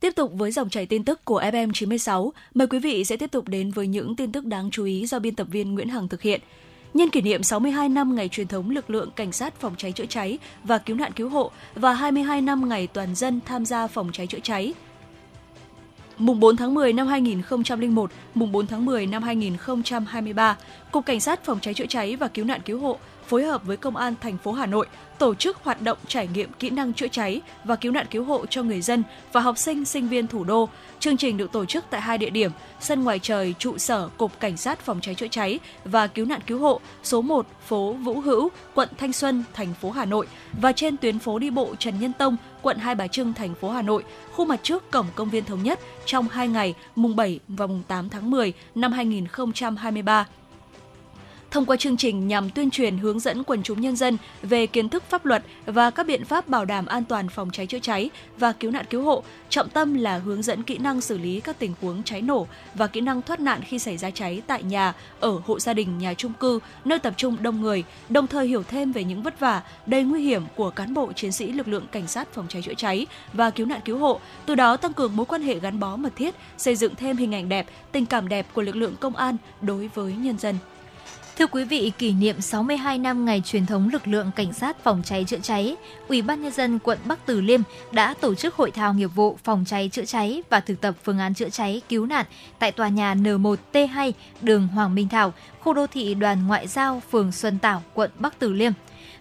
Tiếp tục với dòng chảy tin tức của FM 96, mời quý vị sẽ tiếp tục đến với những tin tức đáng chú ý do biên tập viên Nguyễn Hằng thực hiện. Nhân kỷ niệm 62 năm ngày truyền thống lực lượng cảnh sát phòng cháy chữa cháy và cứu nạn cứu hộ và 22 năm ngày toàn dân tham gia phòng cháy chữa cháy. Mùng 4 tháng 10 năm 2001, mùng 4 tháng 10 năm 2023, Cục Cảnh sát phòng cháy chữa cháy và cứu nạn cứu hộ phối hợp với Công an thành phố Hà Nội tổ chức hoạt động trải nghiệm kỹ năng chữa cháy và cứu nạn cứu hộ cho người dân và học sinh, sinh viên thủ đô. Chương trình được tổ chức tại hai địa điểm, sân ngoài trời trụ sở Cục Cảnh sát phòng cháy chữa cháy và cứu nạn cứu hộ số 1 phố Vũ Hữu, quận Thanh Xuân, thành phố Hà Nội và trên tuyến phố đi bộ Trần Nhân Tông, quận Hai Bà Trưng, thành phố Hà Nội, khu mặt trước cổng công viên Thống Nhất trong hai ngày mùng 7 và mùng 8 tháng 10 năm 2023 thông qua chương trình nhằm tuyên truyền hướng dẫn quần chúng nhân dân về kiến thức pháp luật và các biện pháp bảo đảm an toàn phòng cháy chữa cháy và cứu nạn cứu hộ. Trọng tâm là hướng dẫn kỹ năng xử lý các tình huống cháy nổ và kỹ năng thoát nạn khi xảy ra cháy tại nhà, ở hộ gia đình, nhà trung cư, nơi tập trung đông người, đồng thời hiểu thêm về những vất vả đầy nguy hiểm của cán bộ chiến sĩ lực lượng cảnh sát phòng cháy chữa cháy và cứu nạn cứu hộ, từ đó tăng cường mối quan hệ gắn bó mật thiết, xây dựng thêm hình ảnh đẹp, tình cảm đẹp của lực lượng công an đối với nhân dân. Thưa quý vị, kỷ niệm 62 năm ngày truyền thống lực lượng cảnh sát phòng cháy chữa cháy, Ủy ban nhân dân quận Bắc Từ Liêm đã tổ chức hội thao nghiệp vụ phòng cháy chữa cháy và thực tập phương án chữa cháy cứu nạn tại tòa nhà N1T2, đường Hoàng Minh Thảo, khu đô thị Đoàn Ngoại giao, phường Xuân Tảo, quận Bắc Từ Liêm.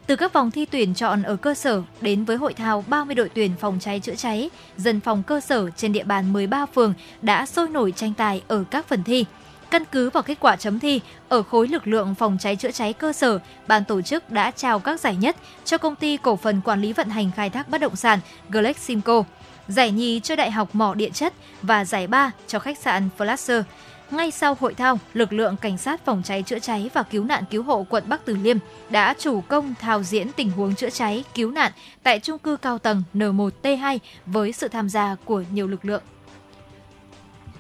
Từ các vòng thi tuyển chọn ở cơ sở đến với hội thao 30 đội tuyển phòng cháy chữa cháy, dân phòng cơ sở trên địa bàn 13 phường đã sôi nổi tranh tài ở các phần thi. Căn cứ vào kết quả chấm thi, ở khối lực lượng phòng cháy chữa cháy cơ sở, ban tổ chức đã trao các giải nhất cho công ty cổ phần quản lý vận hành khai thác bất động sản Gleximco, giải nhì cho Đại học Mỏ Địa chất và giải ba cho khách sạn Flasher. Ngay sau hội thao, lực lượng cảnh sát phòng cháy chữa cháy và cứu nạn cứu hộ quận Bắc Từ Liêm đã chủ công thao diễn tình huống chữa cháy cứu nạn tại trung cư cao tầng N1T2 với sự tham gia của nhiều lực lượng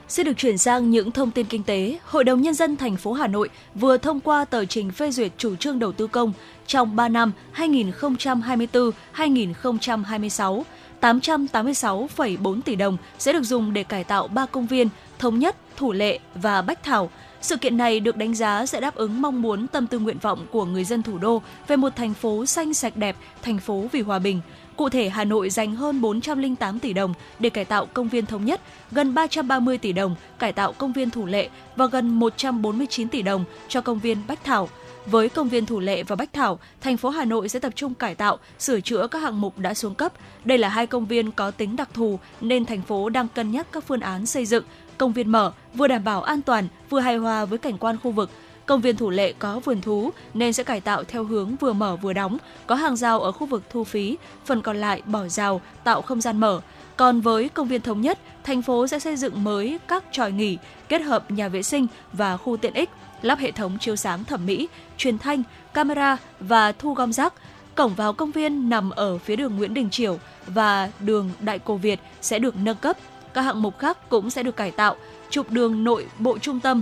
Xin được chuyển sang những thông tin kinh tế. Hội đồng Nhân dân thành phố Hà Nội vừa thông qua tờ trình phê duyệt chủ trương đầu tư công trong 3 năm 2024-2026. 886,4 tỷ đồng sẽ được dùng để cải tạo ba công viên Thống Nhất, Thủ Lệ và Bách Thảo. Sự kiện này được đánh giá sẽ đáp ứng mong muốn tâm tư nguyện vọng của người dân thủ đô về một thành phố xanh sạch đẹp, thành phố vì hòa bình. Cụ thể, Hà Nội dành hơn 408 tỷ đồng để cải tạo công viên Thống Nhất, gần 330 tỷ đồng cải tạo công viên Thủ Lệ và gần 149 tỷ đồng cho công viên Bách Thảo. Với công viên Thủ Lệ và Bách Thảo, thành phố Hà Nội sẽ tập trung cải tạo, sửa chữa các hạng mục đã xuống cấp. Đây là hai công viên có tính đặc thù nên thành phố đang cân nhắc các phương án xây dựng công viên mở vừa đảm bảo an toàn, vừa hài hòa với cảnh quan khu vực, Công viên Thủ Lệ có vườn thú nên sẽ cải tạo theo hướng vừa mở vừa đóng, có hàng rào ở khu vực thu phí, phần còn lại bỏ rào tạo không gian mở. Còn với công viên Thống Nhất, thành phố sẽ xây dựng mới các tròi nghỉ, kết hợp nhà vệ sinh và khu tiện ích, lắp hệ thống chiếu sáng thẩm mỹ, truyền thanh, camera và thu gom rác. Cổng vào công viên nằm ở phía đường Nguyễn Đình Chiểu và đường Đại Cổ Việt sẽ được nâng cấp. Các hạng mục khác cũng sẽ được cải tạo, trục đường nội bộ trung tâm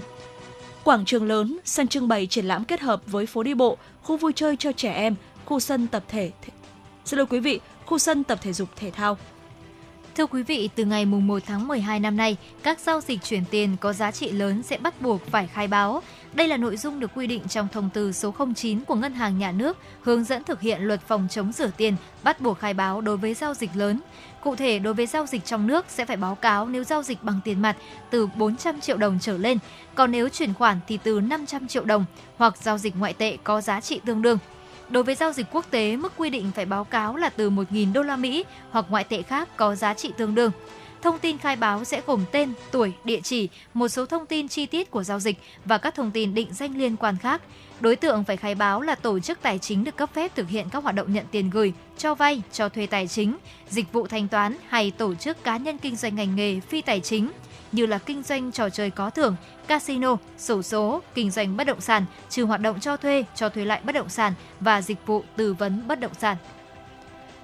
Quảng trường lớn, sân trưng bày triển lãm kết hợp với phố đi bộ, khu vui chơi cho trẻ em, khu sân tập thể. Xin lỗi quý vị, khu sân tập thể dục thể thao. Thưa quý vị, từ ngày 1 tháng 12 năm nay, các giao dịch chuyển tiền có giá trị lớn sẽ bắt buộc phải khai báo. Đây là nội dung được quy định trong thông tư số 09 của Ngân hàng Nhà nước hướng dẫn thực hiện luật phòng chống rửa tiền, bắt buộc khai báo đối với giao dịch lớn. Cụ thể, đối với giao dịch trong nước sẽ phải báo cáo nếu giao dịch bằng tiền mặt từ 400 triệu đồng trở lên, còn nếu chuyển khoản thì từ 500 triệu đồng hoặc giao dịch ngoại tệ có giá trị tương đương. Đối với giao dịch quốc tế, mức quy định phải báo cáo là từ 1.000 đô la Mỹ hoặc ngoại tệ khác có giá trị tương đương. Thông tin khai báo sẽ gồm tên, tuổi, địa chỉ, một số thông tin chi tiết của giao dịch và các thông tin định danh liên quan khác. Đối tượng phải khai báo là tổ chức tài chính được cấp phép thực hiện các hoạt động nhận tiền gửi, cho vay, cho thuê tài chính, dịch vụ thanh toán hay tổ chức cá nhân kinh doanh ngành nghề phi tài chính như là kinh doanh trò chơi có thưởng, casino, sổ số, kinh doanh bất động sản, trừ hoạt động cho thuê, cho thuê lại bất động sản và dịch vụ tư vấn bất động sản.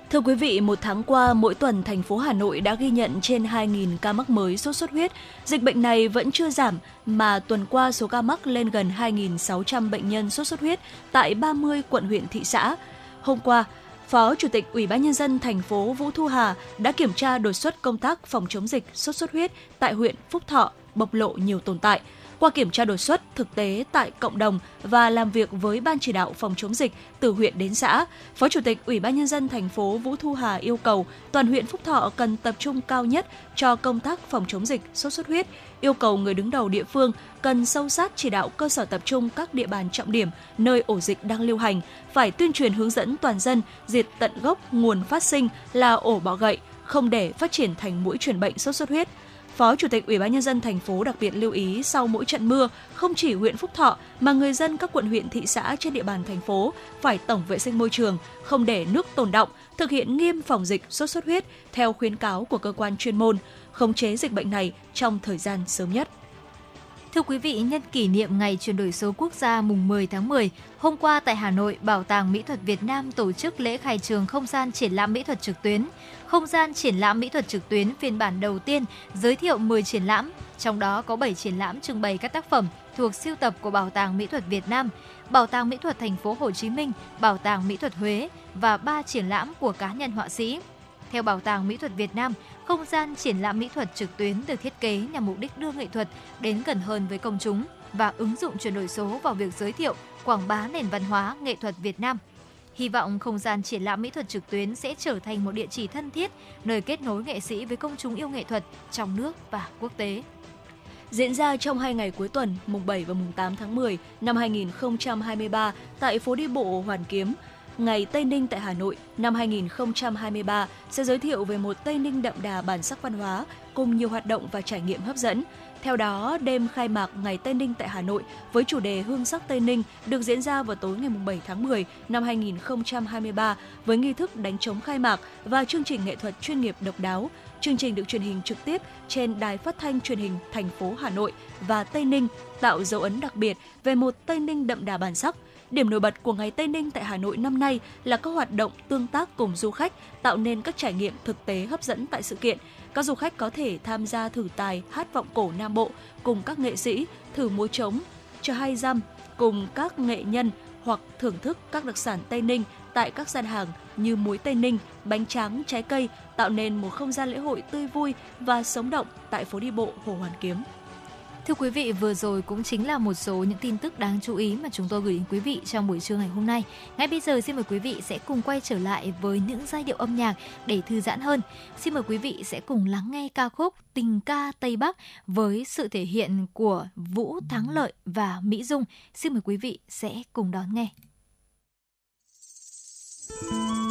Thưa quý vị, một tháng qua, mỗi tuần thành phố Hà Nội đã ghi nhận trên 2.000 ca mắc mới sốt xuất huyết. Dịch bệnh này vẫn chưa giảm, mà tuần qua số ca mắc lên gần 2.600 bệnh nhân sốt xuất huyết tại 30 quận huyện thị xã. Hôm qua, Phó Chủ tịch Ủy ban nhân dân thành phố Vũ Thu Hà đã kiểm tra đột xuất công tác phòng chống dịch sốt xuất huyết tại huyện Phúc Thọ, bộc lộ nhiều tồn tại. Qua kiểm tra đột xuất thực tế tại cộng đồng và làm việc với ban chỉ đạo phòng chống dịch từ huyện đến xã, Phó Chủ tịch Ủy ban nhân dân thành phố Vũ Thu Hà yêu cầu toàn huyện Phúc Thọ cần tập trung cao nhất cho công tác phòng chống dịch sốt xuất huyết, yêu cầu người đứng đầu địa phương cần sâu sát chỉ đạo cơ sở tập trung các địa bàn trọng điểm nơi ổ dịch đang lưu hành, phải tuyên truyền hướng dẫn toàn dân diệt tận gốc nguồn phát sinh là ổ bọ gậy, không để phát triển thành mũi truyền bệnh sốt xuất huyết. Phó Chủ tịch Ủy ban nhân dân thành phố đặc biệt lưu ý sau mỗi trận mưa, không chỉ huyện Phúc Thọ mà người dân các quận huyện thị xã trên địa bàn thành phố phải tổng vệ sinh môi trường, không để nước tồn động, thực hiện nghiêm phòng dịch sốt xuất huyết theo khuyến cáo của cơ quan chuyên môn, khống chế dịch bệnh này trong thời gian sớm nhất. Thưa quý vị, nhân kỷ niệm Ngày chuyển đổi số quốc gia mùng 10 tháng 10, hôm qua tại Hà Nội, Bảo tàng Mỹ thuật Việt Nam tổ chức lễ khai trường không gian triển lãm mỹ thuật trực tuyến. Không gian triển lãm mỹ thuật trực tuyến phiên bản đầu tiên giới thiệu 10 triển lãm, trong đó có 7 triển lãm trưng bày các tác phẩm thuộc siêu tập của Bảo tàng Mỹ thuật Việt Nam, Bảo tàng Mỹ thuật Thành phố Hồ Chí Minh, Bảo tàng Mỹ thuật Huế và 3 triển lãm của cá nhân họa sĩ. Theo Bảo tàng Mỹ thuật Việt Nam, không gian triển lãm mỹ thuật trực tuyến được thiết kế nhằm mục đích đưa nghệ thuật đến gần hơn với công chúng và ứng dụng chuyển đổi số vào việc giới thiệu, quảng bá nền văn hóa, nghệ thuật Việt Nam. Hy vọng không gian triển lãm mỹ thuật trực tuyến sẽ trở thành một địa chỉ thân thiết, nơi kết nối nghệ sĩ với công chúng yêu nghệ thuật trong nước và quốc tế. Diễn ra trong hai ngày cuối tuần, mùng 7 và mùng 8 tháng 10 năm 2023 tại phố đi bộ Hoàn Kiếm, Ngày Tây Ninh tại Hà Nội năm 2023 sẽ giới thiệu về một Tây Ninh đậm đà bản sắc văn hóa cùng nhiều hoạt động và trải nghiệm hấp dẫn. Theo đó, đêm khai mạc Ngày Tây Ninh tại Hà Nội với chủ đề Hương sắc Tây Ninh được diễn ra vào tối ngày 7 tháng 10 năm 2023 với nghi thức đánh trống khai mạc và chương trình nghệ thuật chuyên nghiệp độc đáo. Chương trình được truyền hình trực tiếp trên đài phát thanh truyền hình thành phố Hà Nội và Tây Ninh, tạo dấu ấn đặc biệt về một Tây Ninh đậm đà bản sắc – Điểm nổi bật của ngày Tây Ninh tại Hà Nội năm nay là các hoạt động tương tác cùng du khách, tạo nên các trải nghiệm thực tế hấp dẫn tại sự kiện. Các du khách có thể tham gia thử tài hát vọng cổ Nam Bộ cùng các nghệ sĩ, thử múa trống, cho hai dăm cùng các nghệ nhân hoặc thưởng thức các đặc sản Tây Ninh tại các gian hàng như muối Tây Ninh, bánh tráng, trái cây, tạo nên một không gian lễ hội tươi vui và sống động tại phố đi bộ Hồ Hoàn Kiếm. Thưa quý vị, vừa rồi cũng chính là một số những tin tức đáng chú ý mà chúng tôi gửi đến quý vị trong buổi trưa ngày hôm nay. Ngay bây giờ xin mời quý vị sẽ cùng quay trở lại với những giai điệu âm nhạc để thư giãn hơn. Xin mời quý vị sẽ cùng lắng nghe ca khúc Tình ca Tây Bắc với sự thể hiện của Vũ Thắng Lợi và Mỹ Dung. Xin mời quý vị sẽ cùng đón nghe. Música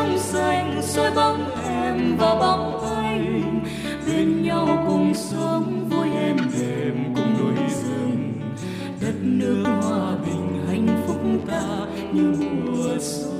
trong xanh, soi bóng em và bóng anh. Bên nhau cùng sống, vui em đềm cùng đôi rừng. Đất nước hòa bình, hạnh phúc ta như mùa xuân.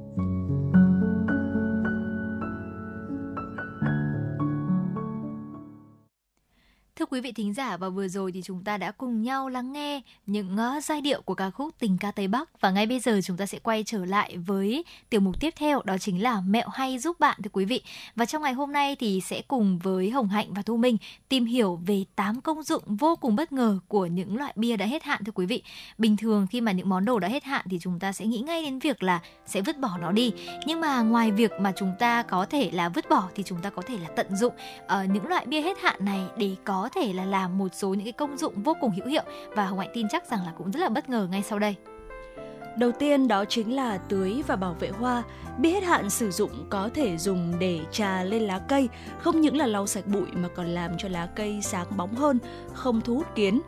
Thưa quý vị thính giả và vừa rồi thì chúng ta đã cùng nhau lắng nghe những uh, giai điệu của ca khúc Tình ca Tây Bắc và ngay bây giờ chúng ta sẽ quay trở lại với tiểu mục tiếp theo đó chính là mẹo hay giúp bạn thưa quý vị. Và trong ngày hôm nay thì sẽ cùng với Hồng Hạnh và Thu Minh tìm hiểu về 8 công dụng vô cùng bất ngờ của những loại bia đã hết hạn thưa quý vị. Bình thường khi mà những món đồ đã hết hạn thì chúng ta sẽ nghĩ ngay đến việc là sẽ vứt bỏ nó đi. Nhưng mà ngoài việc mà chúng ta có thể là vứt bỏ thì chúng ta có thể là tận dụng uh, những loại bia hết hạn này để có thể là làm một số những cái công dụng vô cùng hữu hiệu và Hồng Hạnh tin chắc rằng là cũng rất là bất ngờ ngay sau đây. Đầu tiên đó chính là tưới và bảo vệ hoa. bi hết hạn sử dụng có thể dùng để trà lên lá cây, không những là lau sạch bụi mà còn làm cho lá cây sáng bóng hơn, không thu hút kiến.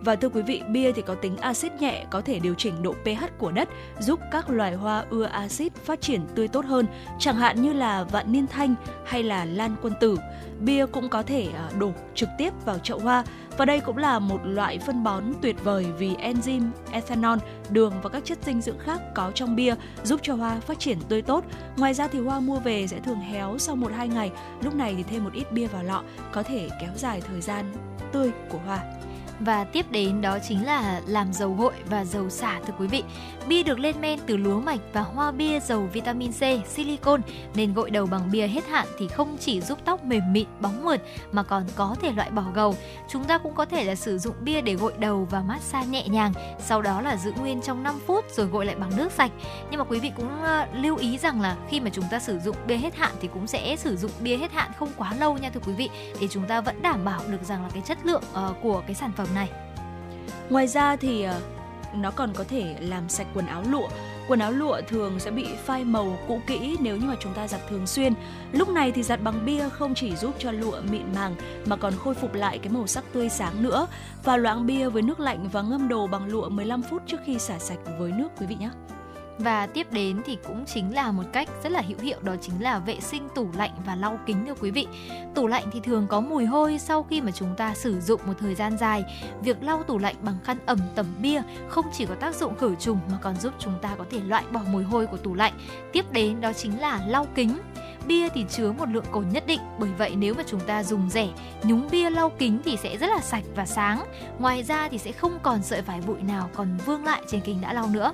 Và thưa quý vị, bia thì có tính axit nhẹ, có thể điều chỉnh độ pH của đất, giúp các loài hoa ưa axit phát triển tươi tốt hơn, chẳng hạn như là vạn niên thanh hay là lan quân tử. Bia cũng có thể à, đổ trực tiếp vào chậu hoa và đây cũng là một loại phân bón tuyệt vời vì enzyme, ethanol, đường và các chất dinh dưỡng khác có trong bia giúp cho hoa phát triển tươi tốt. Ngoài ra thì hoa mua về sẽ thường héo sau 1-2 ngày, lúc này thì thêm một ít bia vào lọ có thể kéo dài thời gian tươi của hoa và tiếp đến đó chính là làm dầu gội và dầu xả thưa quý vị. Bia được lên men từ lúa mạch và hoa bia giàu vitamin C, silicon nên gội đầu bằng bia hết hạn thì không chỉ giúp tóc mềm mịn, bóng mượt mà còn có thể loại bỏ gầu. Chúng ta cũng có thể là sử dụng bia để gội đầu và massage nhẹ nhàng, sau đó là giữ nguyên trong 5 phút rồi gội lại bằng nước sạch. Nhưng mà quý vị cũng ờ, lưu ý rằng là khi mà chúng ta sử dụng bia hết hạn thì cũng sẽ sử dụng bia hết hạn không quá lâu nha thưa quý vị để chúng ta vẫn đảm bảo được rằng là cái chất lượng uh, của cái sản phẩm này. Ngoài ra thì ờ, nó còn có thể làm sạch quần áo lụa. Quần áo lụa thường sẽ bị phai màu cũ kỹ nếu như mà chúng ta giặt thường xuyên. Lúc này thì giặt bằng bia không chỉ giúp cho lụa mịn màng mà còn khôi phục lại cái màu sắc tươi sáng nữa. Và loãng bia với nước lạnh và ngâm đồ bằng lụa 15 phút trước khi xả sạch với nước, quý vị nhé. Và tiếp đến thì cũng chính là một cách rất là hữu hiệu, đó chính là vệ sinh tủ lạnh và lau kính, thưa quý vị. Tủ lạnh thì thường có mùi hôi sau khi mà chúng ta sử dụng một thời gian dài. Việc lau tủ lạnh bằng khăn ẩm, tẩm bia không chỉ có tác dụng khử trùng mà còn giúp chúng ta có thể loại bỏ mùi hôi của tủ lạnh. Tiếp đến, đó chính là lau kính bia thì chứa một lượng cồn nhất định, bởi vậy nếu mà chúng ta dùng rẻ, nhúng bia lau kính thì sẽ rất là sạch và sáng ngoài ra thì sẽ không còn sợi vải bụi nào còn vương lại trên kính đã lau nữa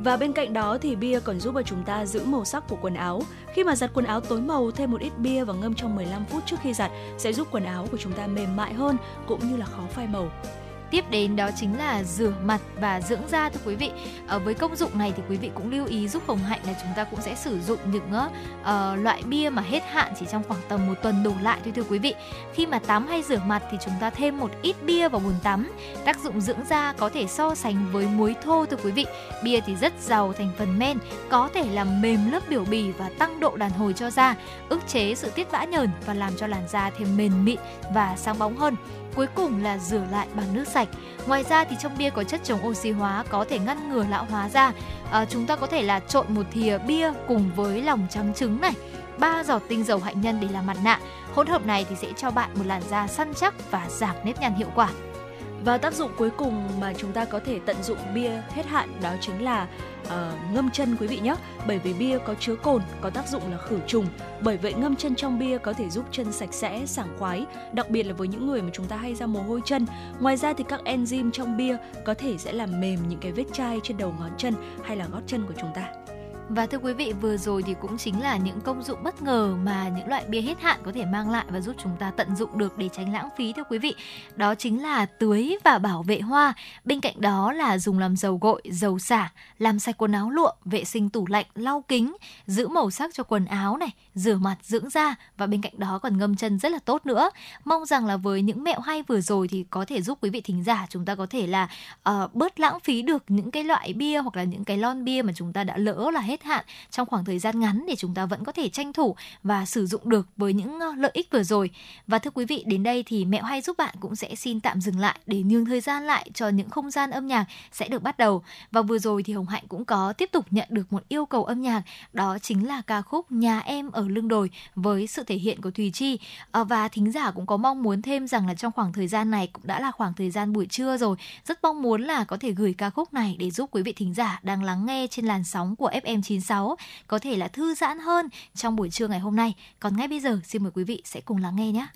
và bên cạnh đó thì bia còn giúp cho chúng ta giữ màu sắc của quần áo. Khi mà giặt quần áo tối màu, thêm một ít bia và ngâm trong 15 phút trước khi giặt sẽ giúp quần áo của chúng ta mềm mại hơn, cũng như là khó phai màu. Tiếp đến đó chính là rửa mặt và dưỡng da thưa quý vị. Ở với công dụng này thì quý vị cũng lưu ý giúp Hồng Hạnh là chúng ta cũng sẽ sử dụng những uh, loại bia mà hết hạn chỉ trong khoảng tầm một tuần đổ lại thôi thưa quý vị. Khi mà tắm hay rửa mặt thì chúng ta thêm một ít bia vào bồn tắm. Tác dụng dưỡng da có thể so sánh với muối thô thưa quý vị. Bia thì rất giàu thành phần men, có thể làm mềm lớp biểu bì và tăng độ đàn hồi cho da, ức chế sự tiết bã nhờn và làm cho làn da thêm mềm mịn và sáng bóng hơn. Cuối cùng là rửa lại bằng nước sạch. Ngoài ra thì trong bia có chất chống oxy hóa có thể ngăn ngừa lão hóa da. À, chúng ta có thể là trộn một thìa bia cùng với lòng trắng trứng này ba giọt tinh dầu hạnh nhân để làm mặt nạ. Hỗn hợp này thì sẽ cho bạn một làn da săn chắc và giảm nếp nhăn hiệu quả. Và tác dụng cuối cùng mà chúng ta có thể tận dụng bia hết hạn đó chính là uh, ngâm chân quý vị nhé. Bởi vì bia có chứa cồn, có tác dụng là khử trùng. Bởi vậy ngâm chân trong bia có thể giúp chân sạch sẽ, sảng khoái, đặc biệt là với những người mà chúng ta hay ra mồ hôi chân. Ngoài ra thì các enzyme trong bia có thể sẽ làm mềm những cái vết chai trên đầu ngón chân hay là gót chân của chúng ta. Và thưa quý vị, vừa rồi thì cũng chính là những công dụng bất ngờ mà những loại bia hết hạn có thể mang lại và giúp chúng ta tận dụng được để tránh lãng phí thưa quý vị. Đó chính là tưới và bảo vệ hoa. Bên cạnh đó là dùng làm dầu gội, dầu xả, làm sạch quần áo lụa, vệ sinh tủ lạnh, lau kính, giữ màu sắc cho quần áo này, rửa mặt, dưỡng da và bên cạnh đó còn ngâm chân rất là tốt nữa. Mong rằng là với những mẹo hay vừa rồi thì có thể giúp quý vị thính giả chúng ta có thể là uh, bớt lãng phí được những cái loại bia hoặc là những cái lon bia mà chúng ta đã lỡ là hết hạn trong khoảng thời gian ngắn để chúng ta vẫn có thể tranh thủ và sử dụng được với những ờ, lợi ích vừa rồi. Và thưa quý vị, đến đây thì mẹo hay giúp bạn cũng sẽ xin tạm dừng lại để nhường thời gian lại cho những không gian âm nhạc sẽ được bắt đầu. Và vừa rồi thì Hồng Hạnh cũng có tiếp tục nhận được một yêu cầu âm nhạc, đó chính là ca khúc Nhà em ở lưng đồi với sự thể hiện của Thùy Chi. À, và thính giả cũng có mong muốn thêm rằng là trong khoảng thời gian này cũng đã là khoảng thời gian buổi trưa rồi, rất mong muốn là có thể gửi ca khúc này để giúp quý vị thính giả đang lắng nghe trên làn sóng của fm FM96 có thể là thư giãn hơn trong buổi trưa ngày hôm nay. Còn ngay bây giờ, xin mời quý vị sẽ cùng lắng nghe nhé.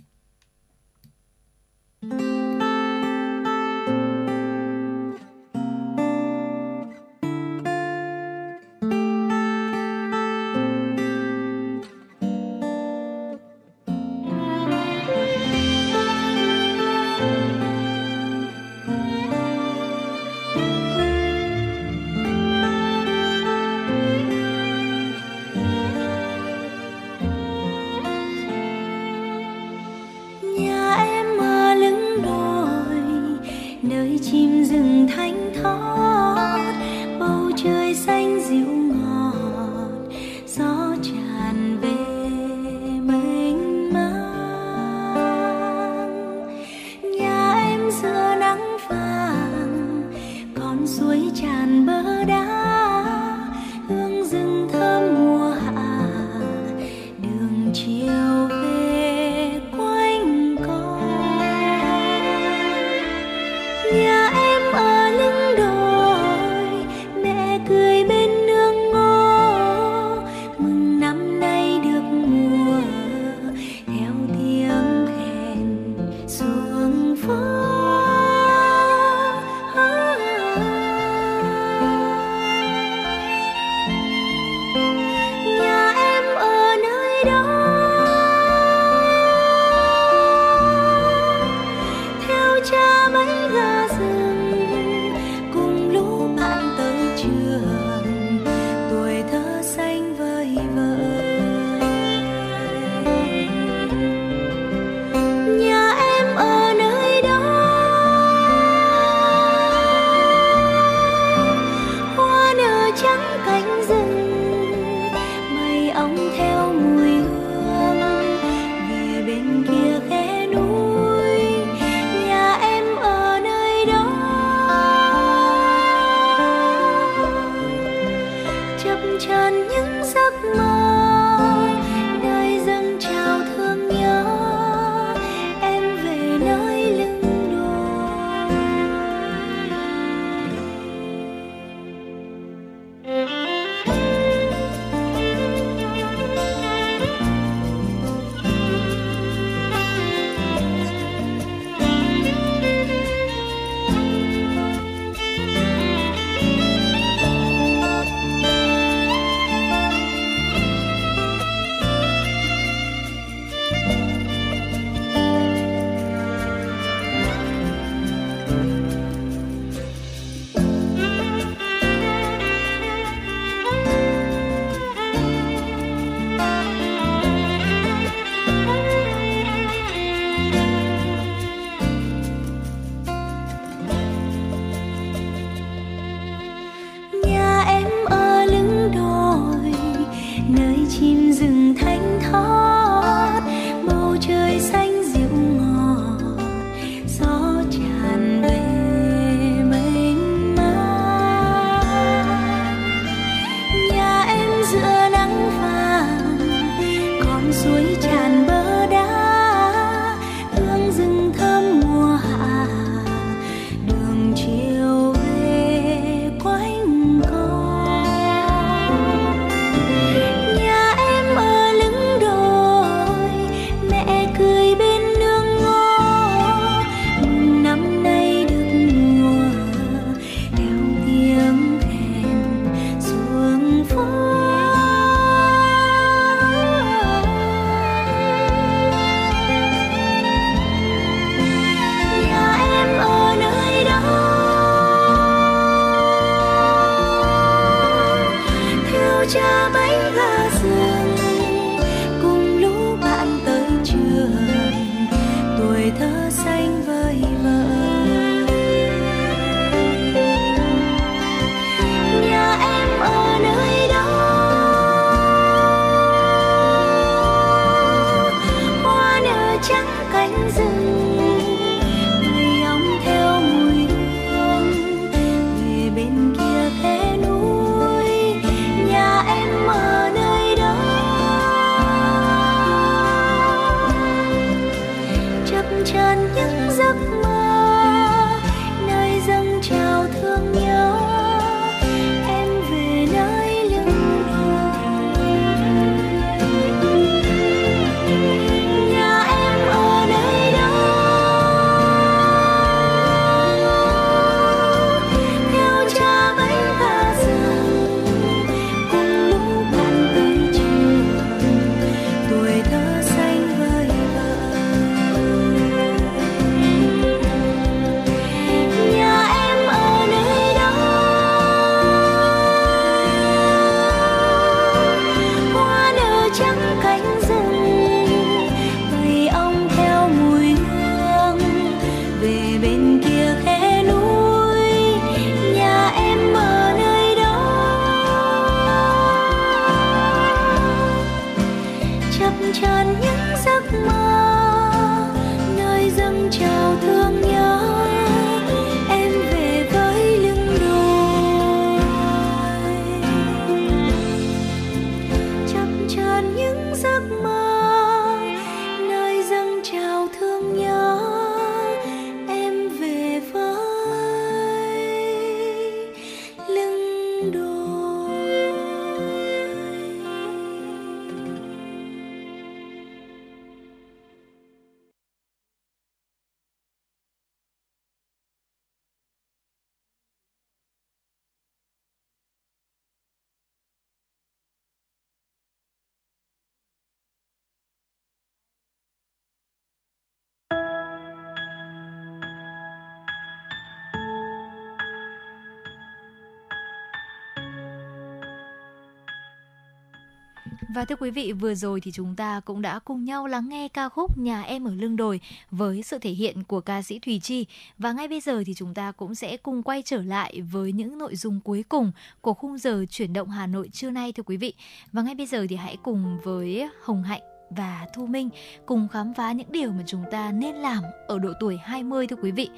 Và thưa quý vị, vừa rồi thì chúng ta cũng đã cùng nhau lắng nghe ca khúc Nhà em ở lưng đồi với sự thể hiện của ca sĩ Thùy Chi. Và ngay bây giờ thì chúng ta cũng sẽ cùng quay trở lại với những nội dung cuối cùng của khung giờ chuyển động Hà Nội trưa nay thưa quý vị. Và ngay bây giờ thì hãy cùng với Hồng Hạnh và Thu Minh cùng khám phá những điều mà chúng ta nên làm ở độ tuổi 20 thưa quý vị.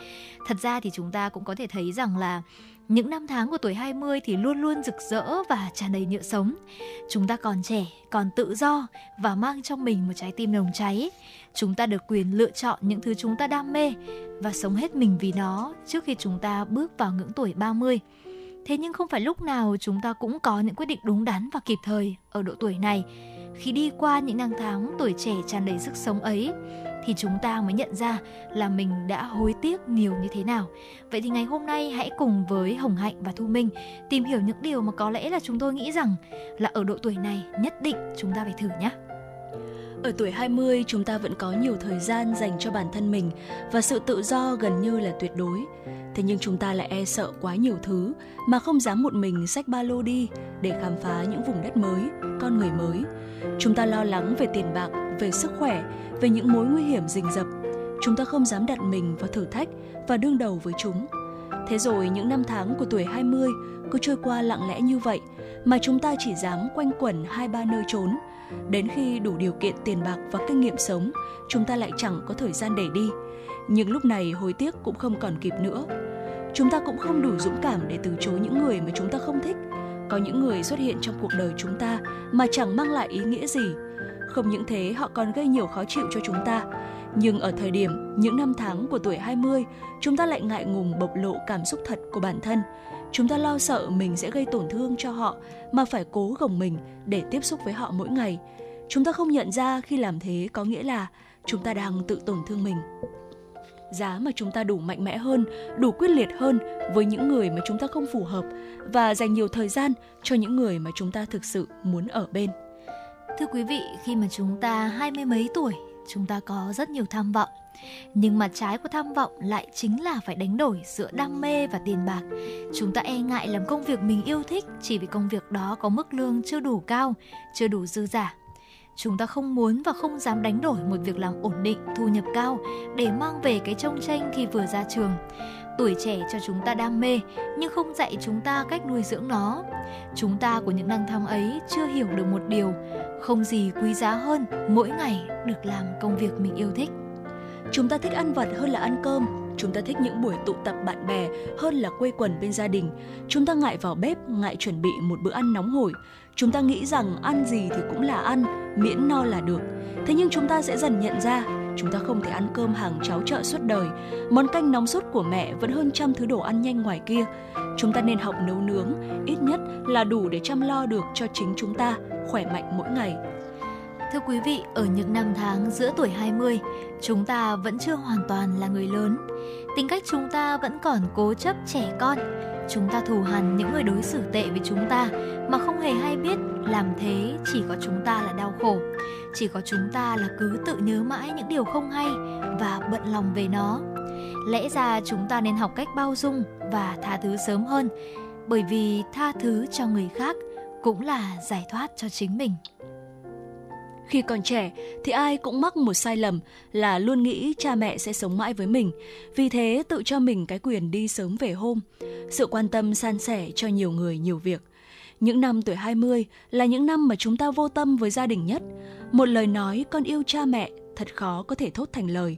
Thật ra thì chúng ta cũng có thể thấy rằng là những năm tháng của tuổi 20 thì luôn luôn rực rỡ và tràn đầy nhựa sống. Chúng ta còn trẻ, còn tự do và mang trong mình một trái tim nồng cháy. Chúng ta được quyền lựa chọn những thứ chúng ta đam mê và sống hết mình vì nó trước khi chúng ta bước vào ngưỡng tuổi 30. Thế nhưng không phải lúc nào chúng ta cũng có những quyết định đúng đắn và kịp thời ở độ tuổi này. Khi đi qua những năm tháng tuổi trẻ tràn đầy sức sống ấy, thì chúng ta mới nhận ra là mình đã hối tiếc nhiều như thế nào. Vậy thì ngày hôm nay hãy cùng với Hồng Hạnh và Thu Minh tìm hiểu những điều mà có lẽ là chúng tôi nghĩ rằng là ở độ tuổi này nhất định chúng ta phải thử nhé. Ở tuổi 20 chúng ta vẫn có nhiều thời gian dành cho bản thân mình và sự tự do gần như là tuyệt đối. Thế nhưng chúng ta lại e sợ quá nhiều thứ mà không dám một mình xách ba lô đi để khám phá những vùng đất mới, con người mới. Chúng ta lo lắng về tiền bạc, về sức khỏe, về những mối nguy hiểm rình rập. Chúng ta không dám đặt mình vào thử thách và đương đầu với chúng. Thế rồi những năm tháng của tuổi 20 cứ trôi qua lặng lẽ như vậy mà chúng ta chỉ dám quanh quẩn hai ba nơi trốn. Đến khi đủ điều kiện tiền bạc và kinh nghiệm sống, chúng ta lại chẳng có thời gian để đi. Nhưng lúc này hối tiếc cũng không còn kịp nữa. Chúng ta cũng không đủ dũng cảm để từ chối những người mà chúng ta không thích. Có những người xuất hiện trong cuộc đời chúng ta mà chẳng mang lại ý nghĩa gì. Không những thế họ còn gây nhiều khó chịu cho chúng ta. Nhưng ở thời điểm những năm tháng của tuổi 20, chúng ta lại ngại ngùng bộc lộ cảm xúc thật của bản thân. Chúng ta lo sợ mình sẽ gây tổn thương cho họ mà phải cố gồng mình để tiếp xúc với họ mỗi ngày. Chúng ta không nhận ra khi làm thế có nghĩa là chúng ta đang tự tổn thương mình giá mà chúng ta đủ mạnh mẽ hơn, đủ quyết liệt hơn với những người mà chúng ta không phù hợp và dành nhiều thời gian cho những người mà chúng ta thực sự muốn ở bên. Thưa quý vị, khi mà chúng ta hai mươi mấy tuổi, chúng ta có rất nhiều tham vọng. Nhưng mặt trái của tham vọng lại chính là phải đánh đổi giữa đam mê và tiền bạc. Chúng ta e ngại làm công việc mình yêu thích chỉ vì công việc đó có mức lương chưa đủ cao, chưa đủ dư giả. Chúng ta không muốn và không dám đánh đổi một việc làm ổn định thu nhập cao để mang về cái trông tranh khi vừa ra trường. Tuổi trẻ cho chúng ta đam mê nhưng không dạy chúng ta cách nuôi dưỡng nó. Chúng ta của những năm tháng ấy chưa hiểu được một điều không gì quý giá hơn mỗi ngày được làm công việc mình yêu thích chúng ta thích ăn vặt hơn là ăn cơm. Chúng ta thích những buổi tụ tập bạn bè hơn là quây quần bên gia đình. Chúng ta ngại vào bếp, ngại chuẩn bị một bữa ăn nóng hổi. Chúng ta nghĩ rằng ăn gì thì cũng là ăn, miễn no là được. Thế nhưng chúng ta sẽ dần nhận ra, chúng ta không thể ăn cơm hàng cháo chợ suốt đời. Món canh nóng sốt của mẹ vẫn hơn trăm thứ đồ ăn nhanh ngoài kia. Chúng ta nên học nấu nướng, ít nhất là đủ để chăm lo được cho chính chúng ta, khỏe mạnh mỗi ngày. Thưa quý vị, ở những năm tháng giữa tuổi 20, chúng ta vẫn chưa hoàn toàn là người lớn. Tính cách chúng ta vẫn còn cố chấp trẻ con. Chúng ta thù hằn những người đối xử tệ với chúng ta mà không hề hay biết làm thế chỉ có chúng ta là đau khổ. Chỉ có chúng ta là cứ tự nhớ mãi những điều không hay và bận lòng về nó. Lẽ ra chúng ta nên học cách bao dung và tha thứ sớm hơn, bởi vì tha thứ cho người khác cũng là giải thoát cho chính mình. Khi còn trẻ thì ai cũng mắc một sai lầm là luôn nghĩ cha mẹ sẽ sống mãi với mình, vì thế tự cho mình cái quyền đi sớm về hôm. Sự quan tâm san sẻ cho nhiều người nhiều việc. Những năm tuổi 20 là những năm mà chúng ta vô tâm với gia đình nhất. Một lời nói con yêu cha mẹ thật khó có thể thốt thành lời.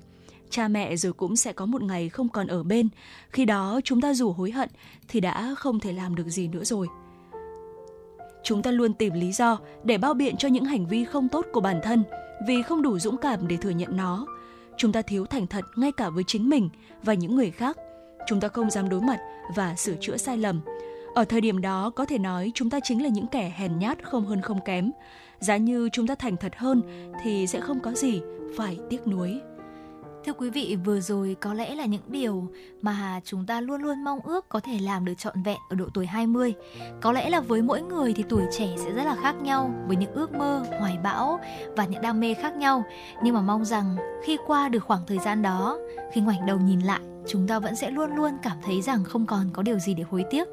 Cha mẹ rồi cũng sẽ có một ngày không còn ở bên. Khi đó chúng ta dù hối hận thì đã không thể làm được gì nữa rồi. Chúng ta luôn tìm lý do để bao biện cho những hành vi không tốt của bản thân vì không đủ dũng cảm để thừa nhận nó. Chúng ta thiếu thành thật ngay cả với chính mình và những người khác. Chúng ta không dám đối mặt và sửa chữa sai lầm. Ở thời điểm đó, có thể nói chúng ta chính là những kẻ hèn nhát không hơn không kém. Giá như chúng ta thành thật hơn thì sẽ không có gì phải tiếc nuối. Thưa quý vị, vừa rồi có lẽ là những điều mà chúng ta luôn luôn mong ước có thể làm được trọn vẹn ở độ tuổi 20. Có lẽ là với mỗi người thì tuổi trẻ sẽ rất là khác nhau với những ước mơ, hoài bão và những đam mê khác nhau. Nhưng mà mong rằng khi qua được khoảng thời gian đó, khi ngoảnh đầu nhìn lại chúng ta vẫn sẽ luôn luôn cảm thấy rằng không còn có điều gì để hối tiếc.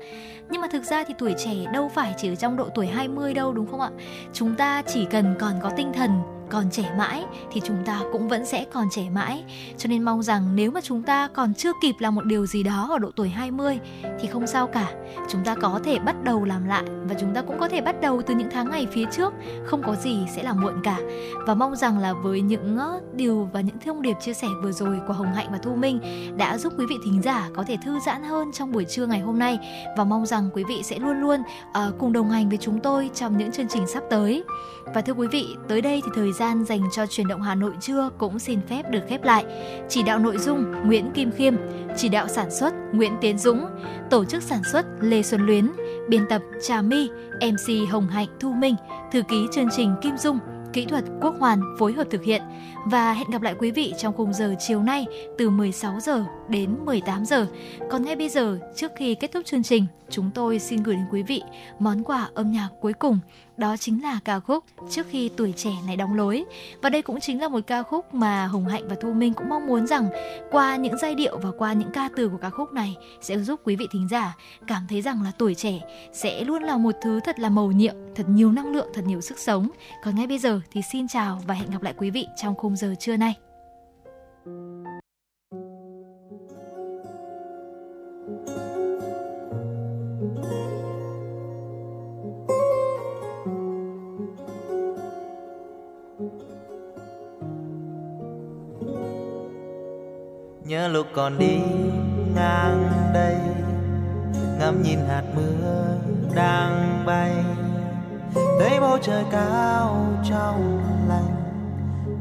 Nhưng mà thực ra thì tuổi trẻ đâu phải chỉ ở trong độ tuổi 20 đâu đúng không ạ? Chúng ta chỉ cần còn có tinh thần còn trẻ mãi thì chúng ta cũng vẫn sẽ còn trẻ mãi. Cho nên mong rằng nếu mà chúng ta còn chưa kịp làm một điều gì đó ở độ tuổi 20 thì không sao cả. Chúng ta có thể bắt đầu làm lại và chúng ta cũng có thể bắt đầu từ những tháng ngày phía trước, không có gì sẽ là muộn cả. Và mong rằng là với những điều và những thông điệp chia sẻ vừa rồi của Hồng Hạnh và Thu Minh đã giúp quý vị thính giả có thể thư giãn hơn trong buổi trưa ngày hôm nay và mong rằng quý vị sẽ luôn luôn uh, cùng đồng hành với chúng tôi trong những chương trình sắp tới. Và thưa quý vị, tới đây thì thời gian dành cho truyền động Hà Nội trưa cũng xin phép được khép lại. Chỉ đạo nội dung Nguyễn Kim Khiêm, chỉ đạo sản xuất Nguyễn Tiến Dũng, tổ chức sản xuất Lê Xuân Luyến, biên tập Trà My, MC Hồng Hạnh Thu Minh, thư ký chương trình Kim Dung, kỹ thuật Quốc Hoàn phối hợp thực hiện và hẹn gặp lại quý vị trong khung giờ chiều nay từ 16 giờ đến 18 giờ. Còn ngay bây giờ, trước khi kết thúc chương trình, chúng tôi xin gửi đến quý vị món quà âm nhạc cuối cùng đó chính là ca khúc Trước khi tuổi trẻ này đóng lối. Và đây cũng chính là một ca khúc mà Hồng Hạnh và Thu Minh cũng mong muốn rằng qua những giai điệu và qua những ca từ của ca khúc này sẽ giúp quý vị thính giả cảm thấy rằng là tuổi trẻ sẽ luôn là một thứ thật là màu nhiệm, thật nhiều năng lượng, thật nhiều sức sống. Còn ngay bây giờ thì xin chào và hẹn gặp lại quý vị trong khung giờ trưa nay. Còn đi ngang đây. Ngắm nhìn hạt mưa đang bay. Thấy bầu trời cao trong lành.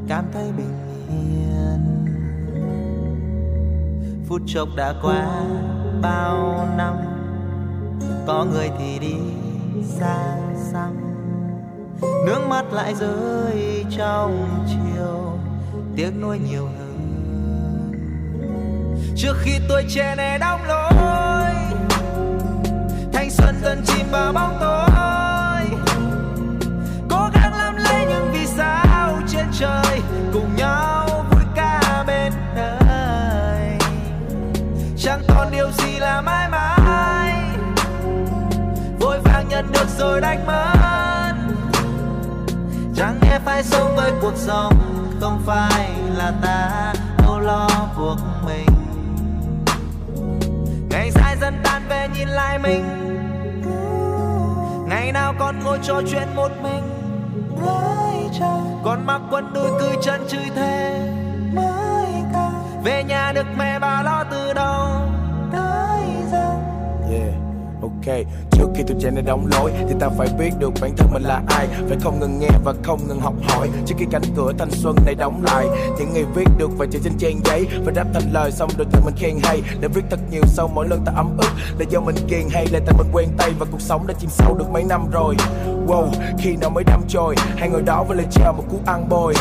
Cảm thấy bình yên. Phút chốc đã qua bao năm. Có người thì đi xa xăm. Nước mắt lại rơi trong chiều. Tiếc nuối nhiều hơn trước khi tuổi trẻ này đóng lối thanh xuân dần chìm vào bóng tối. Cố gắng làm lấy những vì sao trên trời, cùng nhau vui ca bên đời. Chẳng còn điều gì là mãi mãi, vội vàng nhận được rồi đánh mất. Chẳng nghe phải sống với cuộc sống không phải là ta âu lo buộc mình. Nhìn lại mình. Ngày nào con ngồi trò chuyện một mình. Con mặc quần đùi cười chân chửi thề về nhà được mẹ bà lo từ đầu. Tới giờ yeah ok trước khi tuổi trẻ này đóng lối thì ta phải biết được bản thân mình là ai. Phải không ngừng nghe và không ngừng học hỏi. Trước khi cánh cửa thanh xuân này đóng lại những ngày viết được và chữ trên trang giấy và đáp thành lời xong rồi tự mình khen hay. Để viết thật nhiều sau mỗi lần ta ấm ức là do mình kiên hay là tại mình quen tay và cuộc sống đã chìm sâu được mấy năm rồi. Wow, khi nào mới đắm chồi, hai người đó với lời chào một cú ăn bồi.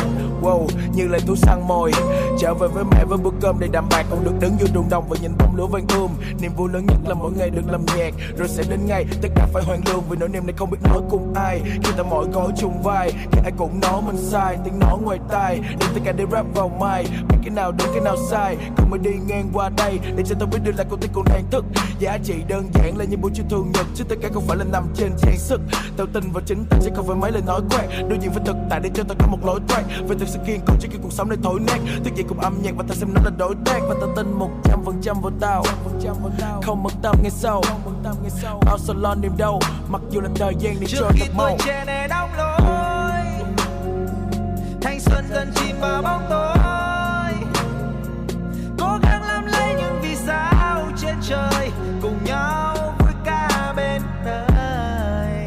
Wow, như lời thú săn mồi. Trở về với mẹ với bữa cơm đầy đạm bạc còn được đứng vô ruộng đồng và nhìn bông lúa vàng ươm niềm vui lớn nhất là mỗi ngày được làm nhạc, rồi sẽ đến ngày tất cả phải hoàn lương vì nỗi niềm này không biết nói cùng ai. Khi ta mỏi gói chung vai khi ai cũng nói mình sai. Tiếng nói ngoài tai đừng tất cả đều rap vào mai biết cái nào đúng, cái nào sai, không mới đi ngang qua đây. Để cho tao biết được là công ty còn đang thức. Giá trị đơn giản là những buổi chiều thường nhật, chứ tất cả không phải là nằm trên trang sức. Tao tin vào chính ta, chứ không phải mấy lời nói quẹt. Đối diện với thực tại, để cho tao có một lối thoát. Về thực sự kiên cường trước khi cuộc sống này thổi nát. Thức dậy cùng âm nhạc và ta xem nó là đối tác. Và tao tin một trăm phần trăm vào tao. Không mất tâm ngày sau. Bao tôi lo niềm đau mặc dù là thời gian để trôi thật mau trẻ này đóng lối thanh xuân dần chìm vào bóng tối. Cố gắng làm lấy những vì sao trên trời cùng nhau vui ca bên đời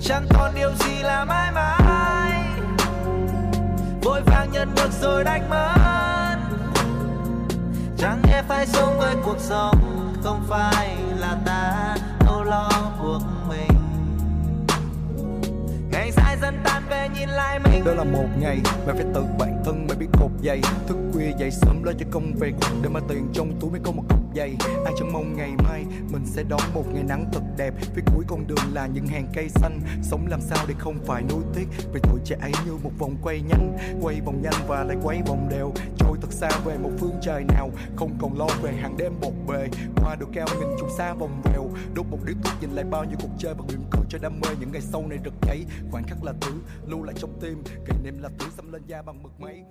chẳng còn điều gì là mãi mãi vội vàng nhận được rồi đánh mất. Chẳng nghe phải sống với cuộc sống không phải là ta. presentar về nhìn lại mình. Đó là một ngày mày phải tự bản thân mày biết cột dậy thức khuya dậy sớm lo cho công việc, để mà tiền trong túi mới có một cọc dày ai chẳng mong ngày mai mình sẽ đón một ngày nắng thật đẹp. Phía cuối con đường là những hàng cây xanh, sống làm sao để không phải nuối tiếc. Vì tuổi trẻ ấy như một vòng quay nhanh, quay vòng nhanh và lại quay vòng đều. Trôi thật xa về một phương trời nào, không còn lo về hàng đêm bột bề. Qua độ cao nhìn chung xa vòng vèo, đốt một điếu thuốc nhìn lại bao nhiêu cuộc chơi bằng mỉm cười cho đam mê những ngày sau này rực cháy khoảnh khắc là thứ lưu lại trong tim. Kỷ niệm là thứ xâm lên da bằng mực máy